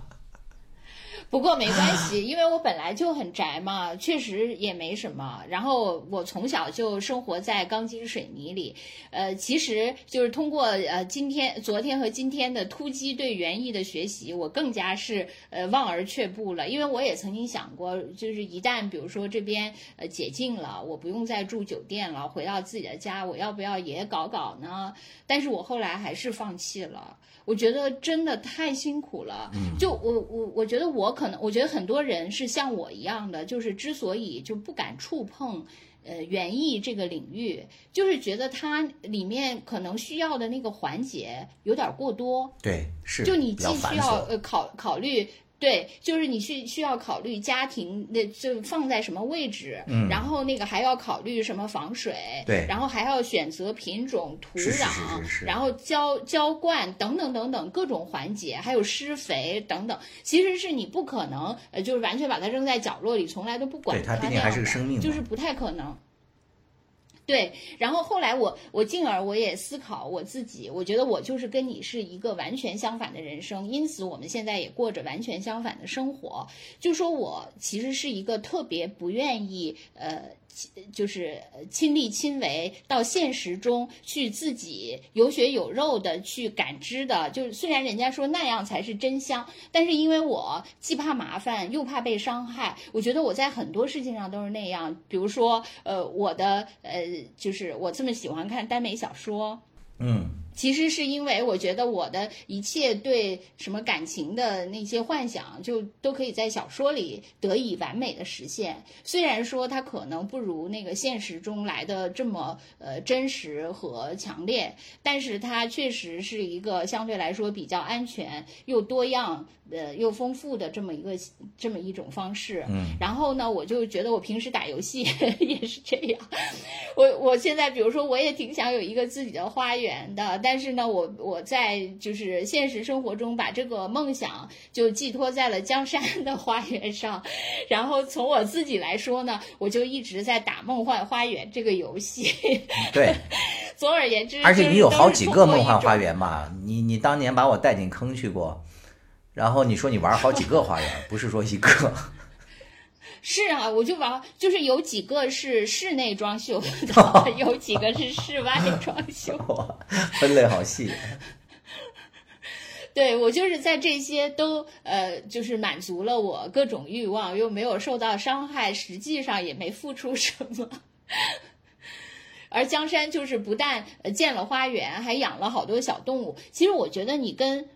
[SPEAKER 2] 不过没关系，因为我本来就很宅嘛，确实也没什么。然后我从小就生活在钢筋水泥里，呃，其实就是通过呃今天、昨天和今天的突击对园艺的学习，我更加是呃望而却步了。因为我也曾经想过，就是一旦比如说这边呃解禁了，我不用再住酒店了，回到自己的家，我要不要也搞搞呢？但是我后来还是放弃了。我觉得真的太辛苦了。就我我我觉得我可能，我觉得很多人是像我一样的，就是之所以就不敢触碰。呃，园艺这个领域，就是觉得它里面可能需要的那个环节有点过多，
[SPEAKER 1] 对，是
[SPEAKER 2] 就你既需要。呃考考虑。对，就是你需需要考虑家庭的就放在什么位置，
[SPEAKER 1] 嗯
[SPEAKER 2] 然后那个还要考虑什么防水，
[SPEAKER 1] 对
[SPEAKER 2] 然后还要选择品种、土壤，
[SPEAKER 1] 是是是
[SPEAKER 2] 然后浇浇灌等等等等各种环节，还有施肥等等，其实是你不可能呃，就是完全把它扔在角落里，从来都不管
[SPEAKER 1] 对它毕
[SPEAKER 2] 那
[SPEAKER 1] 竟还是个生命
[SPEAKER 2] 就是不太可能。对，然后后来我我进而我也思考我自己，我觉得我就是跟你是一个完全相反的人生，因此我们现在也过着完全相反的生活。就说我其实是一个特别不愿意呃。就是亲力亲为到现实中去自己有血有肉的去感知的，就是虽然人家说那样才是真香，但是因为我既怕麻烦又怕被伤害，我觉得我在很多事情上都是那样。比如说，呃，我的呃，就是我这么喜欢看耽美小说，
[SPEAKER 1] 嗯，
[SPEAKER 2] 其实是因为我觉得我的一切对什么感情的那些幻想，就都可以在小说里得以完美的实现。虽然说它可能不如那个现实中来的这么呃真实和强烈，但是它确实是一个相对来说比较安全又多样。呃，又丰富的这么一个这么一种方式，
[SPEAKER 1] 嗯，
[SPEAKER 2] 然后呢，我就觉得我平时打游戏 也是这样，我我现在比如说我也挺想有一个自己的花园的，但是呢，我我在就是现实生活中把这个梦想就寄托在了江山的花园上，然后从我自己来说呢，我就一直在打梦幻花园这个游戏。
[SPEAKER 1] 对，
[SPEAKER 2] 总而言之，
[SPEAKER 1] 而且你有好几个梦幻花
[SPEAKER 2] 园。
[SPEAKER 1] 嘛？你你当年把我带进坑去过，然后你说你玩好几个花园，不是说一个。
[SPEAKER 2] 是啊，我就玩，就是有几个是室内装修的，有几个是室外装修。
[SPEAKER 1] 分类好细。
[SPEAKER 2] 对我就是在这些都呃，就是满足了我各种欲望，又没有受到伤害，实际上也没付出什么。而江山就是不但呃建了花园，还养了好多小动物。其实我觉得你跟。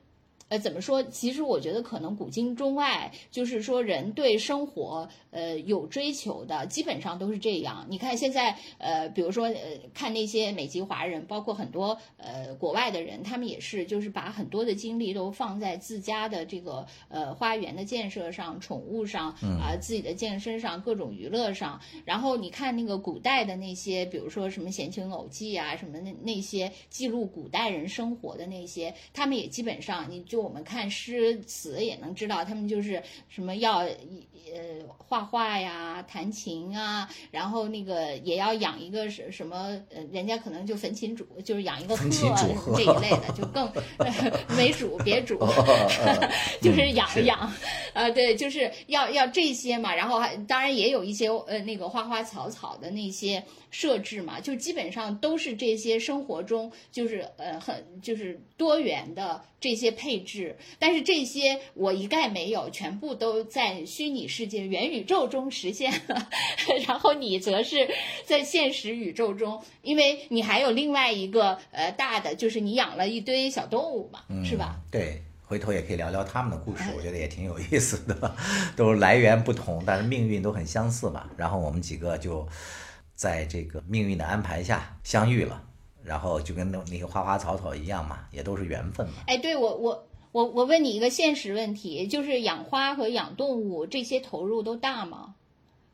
[SPEAKER 2] 呃，怎么说？其实我觉得可能古今中外，就是说人对生活，呃，有追求的，基本上都是这样。你看现在，呃，比如说，呃，看那些美籍华人，包括很多呃国外的人，他们也是，就是把很多的精力都放在自家的这个呃花园的建设上、宠物上啊、自己的健身上、各种娱乐上。然后你看那个古代的那些，比如说什么《闲情偶记》啊，什么那那些记录古代人生活的那些，他们也基本上你就。我们看诗词也能知道，他们就是什么要呃画画呀、弹琴啊，然后那个也要养一个什什么呃，人家可能就焚琴煮，就是养一个 鹤这一类的，就更没煮别煮，就是养养，呃对，就是要要这些嘛。然后还当然也有一些呃那个花花草草的那些设置嘛，就基本上都是这些生活中就是呃很就是多元的这些配置。但是这些我一概没有，全部都在虚拟世界、元宇宙中实现了。然后你则是在现实宇宙中，因为你还有另外一个呃大的，就是你养了一堆小动物嘛，是吧？
[SPEAKER 1] 对，回头也可以聊聊他们的故事，我觉得也挺有意思的。都来源不同，但是命运都很相似嘛。然后我们几个就在这个命运的安排下相遇了，然后就跟那那个花花草草一样嘛，也都是缘分嘛。
[SPEAKER 2] 哎，对我我。我我问你一个现实问题，就是养花和养动物这些投入都大吗？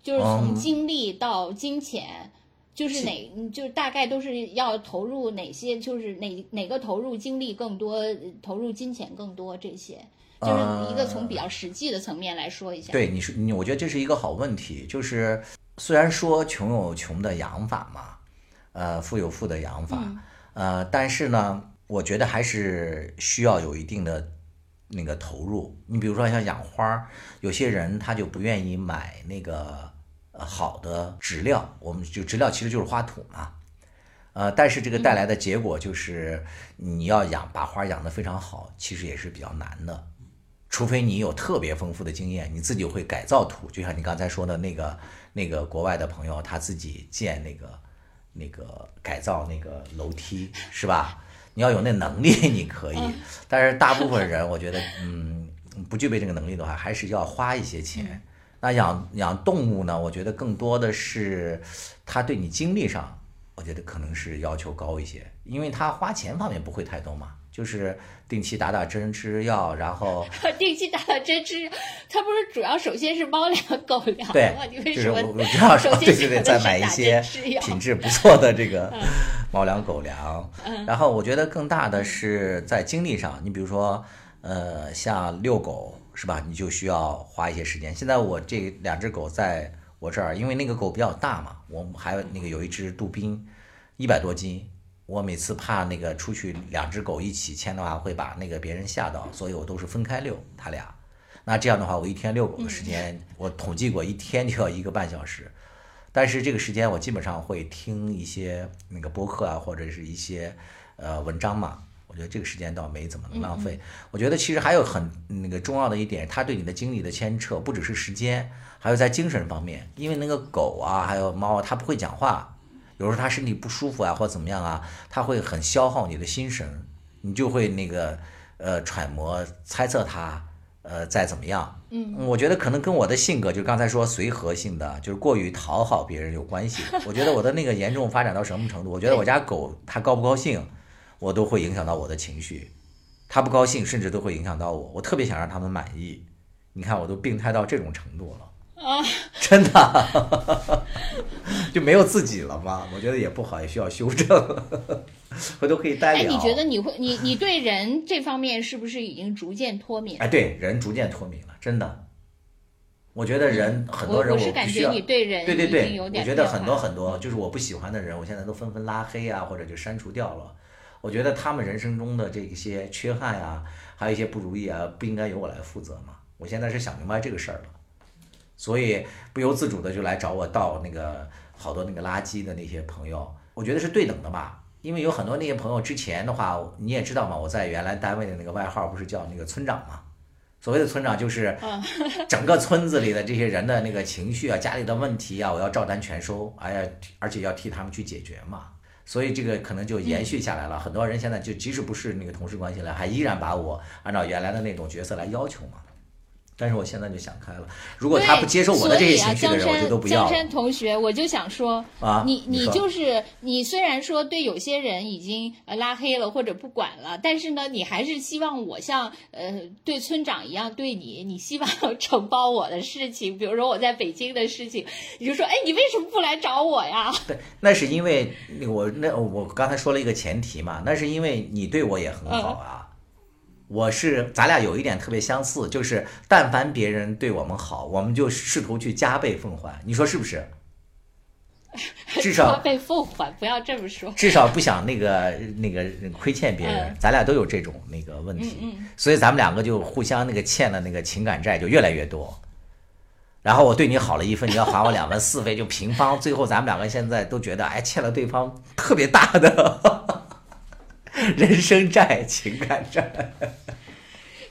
[SPEAKER 2] 就是从精力到金钱，就是哪就是大概都是要投入哪些？就是哪哪个投入精力更多，投入金钱更多？这些就是一个从比较实际的层面来说一下。
[SPEAKER 1] 对，你说你，我觉得这是一个好问题。就是虽然说穷有穷的养法嘛，呃，富有富的养法，呃，但是呢。我觉得还是需要有一定的那个投入。你比如说像养花，有些人他就不愿意买那个呃好的植料，我们就植料其实就是花土嘛。呃，但是这个带来的结果就是你要养把花养得非常好，其实也是比较难的。除非你有特别丰富的经验，你自己会改造土，就像你刚才说的那个那个国外的朋友，他自己建那个那个改造那个楼梯，是吧？你要有那能力，你可以，但是大部分人，我觉得，嗯，不具备这个能力的话，还是要花一些钱。那养养动物呢？我觉得更多的是，他对你精力上，我觉得可能是要求高一些，因为他花钱方面不会太多嘛。就是定期打打针吃药，然后
[SPEAKER 2] 定期打打针吃，它不是主要首先是猫粮狗粮
[SPEAKER 1] 对，就是我我主要是对对对，再买一些品质不错的这个 猫粮狗粮。然后我觉得更大的是在精力上，你比如说呃像遛狗是吧，你就需要花一些时间。现在我这两只狗在我这儿，因为那个狗比较大嘛，我们还有那个有一只杜宾，一百多斤。我每次怕那个出去两只狗一起牵的话，会把那个别人吓到，所以我都是分开遛它俩。那这样的话，我一天遛狗的时间，我统计过，一天就要一个半小时。但是这个时间我基本上会听一些那个播客啊，或者是一些呃文章嘛。我觉得这个时间倒没怎么能浪费。我觉得其实还有很那个重要的一点，它对你的精力的牵扯不只是时间，还有在精神方面，因为那个狗啊，还有猫，它不会讲话。有时候他身体不舒服啊，或怎么样啊，他会很消耗你的心神，你就会那个呃揣摩猜测他呃再怎么样。
[SPEAKER 2] 嗯，
[SPEAKER 1] 我觉得可能跟我的性格，就刚才说随和性的，就是过于讨好别人有关系。我觉得我的那个严重发展到什么程度？我觉得我家狗它高不高兴，我都会影响到我的情绪，它不高兴甚至都会影响到我。我特别想让他们满意，你看我都病态到这种程度了。
[SPEAKER 2] 啊，
[SPEAKER 1] 真的 就没有自己了吗？我觉得也不好，也需要修正。回头可以单聊。
[SPEAKER 2] 哎，你觉得你会，你你对人这方面是不是已经逐渐脱敏？
[SPEAKER 1] 哎，对人逐渐脱敏了，真的。我觉得人很多人，我
[SPEAKER 2] 是感觉你
[SPEAKER 1] 对
[SPEAKER 2] 人
[SPEAKER 1] 对对对，我觉得很多很多，就是我不喜欢的人，我现在都纷纷拉黑啊，或者就删除掉了。我觉得他们人生中的这些缺憾呀，还有一些不如意啊，不应该由我来负责嘛。我现在是想明白这个事儿了。所以不由自主的就来找我倒那个好多那个垃圾的那些朋友，我觉得是对等的吧。因为有很多那些朋友之前的话，你也知道嘛，我在原来单位的那个外号不是叫那个村长嘛。所谓的村长就是整个村子里的这些人的那个情绪啊、家里的问题啊，我要照单全收，哎呀，而且要替他们去解决嘛。所以这个可能就延续下来了。很多人现在就即使不是那个同事关系了，还依然把我按照原来的那种角色来要求嘛。但是我现在就想开了，如果他不接受我的这些情绪的人，我就都不要。
[SPEAKER 2] 江山同学，我就想说
[SPEAKER 1] 啊，
[SPEAKER 2] 你
[SPEAKER 1] 你
[SPEAKER 2] 就是你，虽然说对有些人已经呃拉黑了或者不管了，但是呢，你还是希望我像呃对村长一样对你，你希望承包我的事情，比如说我在北京的事情，你就说，哎，你为什么不来找我呀？
[SPEAKER 1] 对，那是因为我那我刚才说了一个前提嘛，那是因为你对我也很好啊。我是咱俩有一点特别相似，就是但凡别人对我们好，我们就试图去加倍奉还。你说是不是？至少
[SPEAKER 2] 加倍奉还，不要这么说。
[SPEAKER 1] 至少不想那个那个亏欠别人，咱俩都有这种那个问题，所以咱们两个就互相那个欠的那个情感债就越来越多。然后我对你好了一分，你要还我两分四分，就平方。最后咱们两个现在都觉得，哎，欠了对方特别大的。人生债、情感债。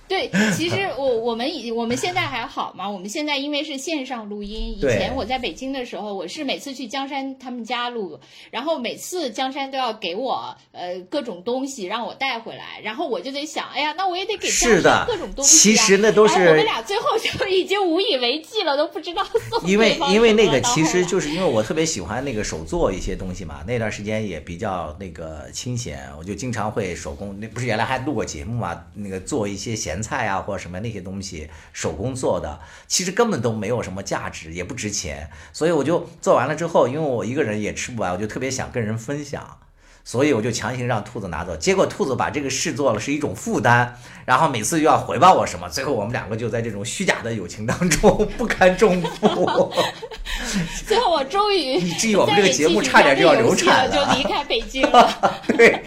[SPEAKER 2] 对，其实我我们以我们现在还好嘛，我们现在因为是线上录音。以前我在北京的时候，我是每次去江山他们家录，然后每次江山都要给我呃各种东西让我带回来，然后我就得想，哎呀，那我也得给江山各种东西
[SPEAKER 1] 啊。其实那都是
[SPEAKER 2] 我们俩最后就已经无以为继了，都不知道送
[SPEAKER 1] 因为因为那个其实就是因为我特别喜欢那个手做一些东西嘛，那段时间也比较那个清闲，我就经常会手工。那不是原来还录过节目嘛，那个做一些咸。咸菜啊，或者什么那些东西，手工做的，其实根本都没有什么价值，也不值钱。所以我就做完了之后，因为我一个人也吃不完，我就特别想跟人分享，所以我就强行让兔子拿走。结果兔子把这个视作了是一种负担，然后每次又要回报我什么，最后我们两个就在这种虚假的友情当中 不堪重负。
[SPEAKER 2] 最后我终于，
[SPEAKER 1] 以至于我们这个节目差点就要流产
[SPEAKER 2] 了，就离开北京了。
[SPEAKER 1] 对，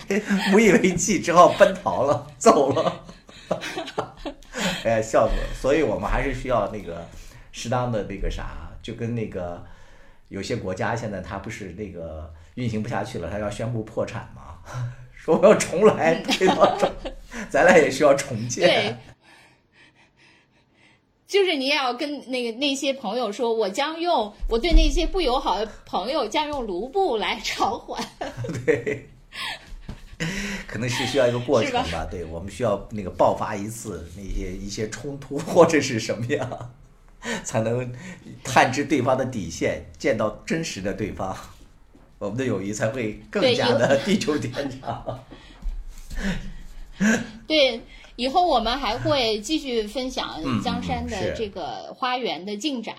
[SPEAKER 1] 无以为继，只好奔逃了，走了。哎，笑死了！所以我们还是需要那个适当的那个啥，就跟那个有些国家现在它不是那个运行不下去了，它要宣布破产嘛，说我要重来，对吧？咱俩也需要重建。
[SPEAKER 2] 对，就是你也要跟那个那些朋友说，我将用我对那些不友好的朋友将用卢布来偿还。
[SPEAKER 1] 对。可能是需要一个过程吧，对我们需要那个爆发一次那些一些冲突或者是什么样，才能探知对方的底线，见到真实的对方，我们的友谊才会更加的地久天长。
[SPEAKER 2] 对。以后我们还会继续分享江山的这个花园的进展。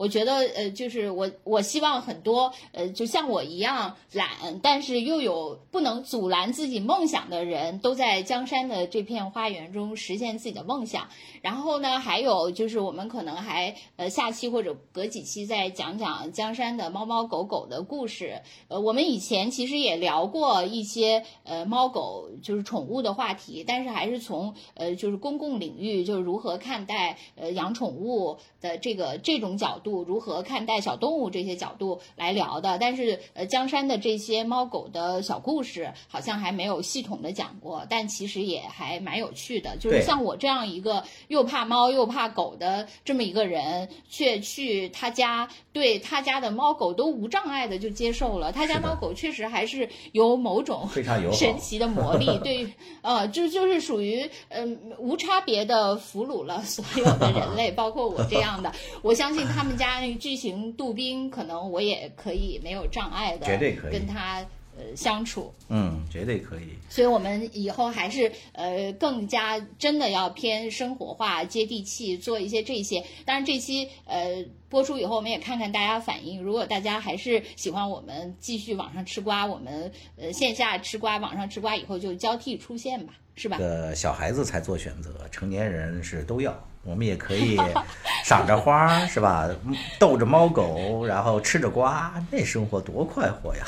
[SPEAKER 2] 我觉得，呃，就是我我希望很多，呃，就像我一样懒，但是又有不能阻拦自己梦想的人，都在江山的这片花园中实现自己的梦想。然后呢，还有就是我们可能还，呃，下期或者隔几期再讲讲江山的猫猫狗狗的故事。呃，我们以前其实也聊过一些，呃，猫狗就是宠物的话题，但是还是从。呃，就是公共领域，就是如何看待呃养宠物的这个这种角度，如何看待小动物这些角度来聊的。但是呃，江山的这些猫狗的小故事好像还没有系统的讲过，但其实也还蛮有趣的。就是像我这样一个又怕猫又怕狗的这么一个人，却去他家，对他家的猫狗都无障碍的就接受了。他家猫狗确实还是有某种
[SPEAKER 1] 非常
[SPEAKER 2] 神奇的魔力。对，呃，就就是属于。嗯，无差别的俘虏了所有的人类，包括我这样的。我相信他们家那个巨型杜宾，可能我也可以没有障碍的，
[SPEAKER 1] 绝对可以
[SPEAKER 2] 跟他呃相处。
[SPEAKER 1] 嗯，绝对可以。
[SPEAKER 2] 所以我们以后还是呃更加真的要偏生活化、接地气，做一些这些。当然这期呃播出以后，我们也看看大家反应。如果大家还是喜欢我们继续网上吃瓜，我们呃线下吃瓜，网上吃瓜以后就交替出现吧。是吧？
[SPEAKER 1] 呃，小孩子才做选择，成年人是都要。我们也可以赏着花，是吧？逗着猫狗，然后吃着瓜，那生活多快活呀！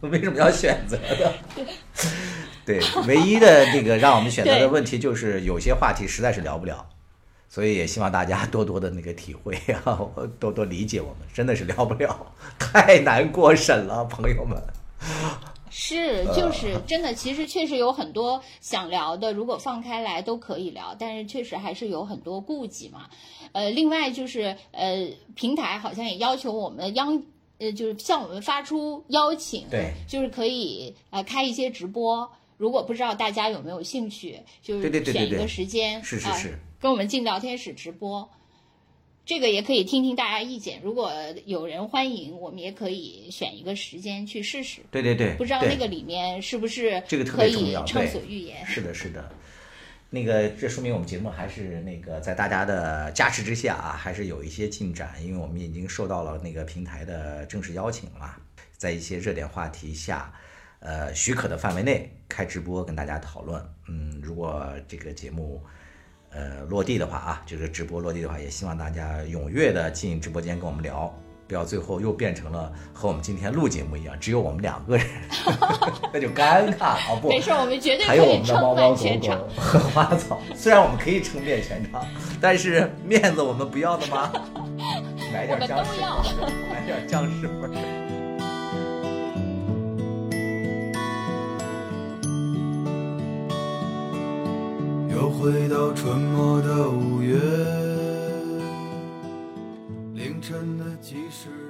[SPEAKER 1] 为什么要选择的？对，唯一的那个让我们选择的问题就是有些话题实在是聊不了，所以也希望大家 多多的那个体会啊，多多理解我们，真的是聊不了，太难过审了，朋友们。
[SPEAKER 2] 是，就是真的，其实确实有很多想聊的，如果放开来都可以聊，但是确实还是有很多顾忌嘛。呃，另外就是呃，平台好像也要求我们央呃，就是向我们发出邀请，
[SPEAKER 1] 对，
[SPEAKER 2] 就是可以呃开一些直播。如果不知道大家有没有兴趣，就是选一个时间，啊
[SPEAKER 1] 是是是
[SPEAKER 2] 跟我们进聊天室直播。这个也可以听听大家意见，如果有人欢迎，我们也可以选一个时间去试试。
[SPEAKER 1] 对对对，
[SPEAKER 2] 不知道那个里面是不是
[SPEAKER 1] 这个特
[SPEAKER 2] 可以畅所欲言？
[SPEAKER 1] 是的，是的。那个，这说明我们节目还是那个在大家的加持之下啊，还是有一些进展，因为我们已经受到了那个平台的正式邀请了，在一些热点话题下，呃，许可的范围内开直播跟大家讨论。嗯，如果这个节目呃落地的话啊，就是直播落地的话，也希望大家踊跃的进直播间跟我们聊，不要最后又变成了和我们今天录节目一样，只有我们两个人，那就尴尬啊！不，
[SPEAKER 2] 没事，我们绝对
[SPEAKER 1] 还有
[SPEAKER 2] 可以撑
[SPEAKER 1] 我们的猫猫狗
[SPEAKER 2] 满全场
[SPEAKER 1] 狗。和花草，虽然我们可以撑遍全场，但是面子我们不要的吗？买点僵尸
[SPEAKER 2] 都要
[SPEAKER 1] 味儿，来点僵尸味儿。
[SPEAKER 3] 又回到春末的五月，凌晨的集市。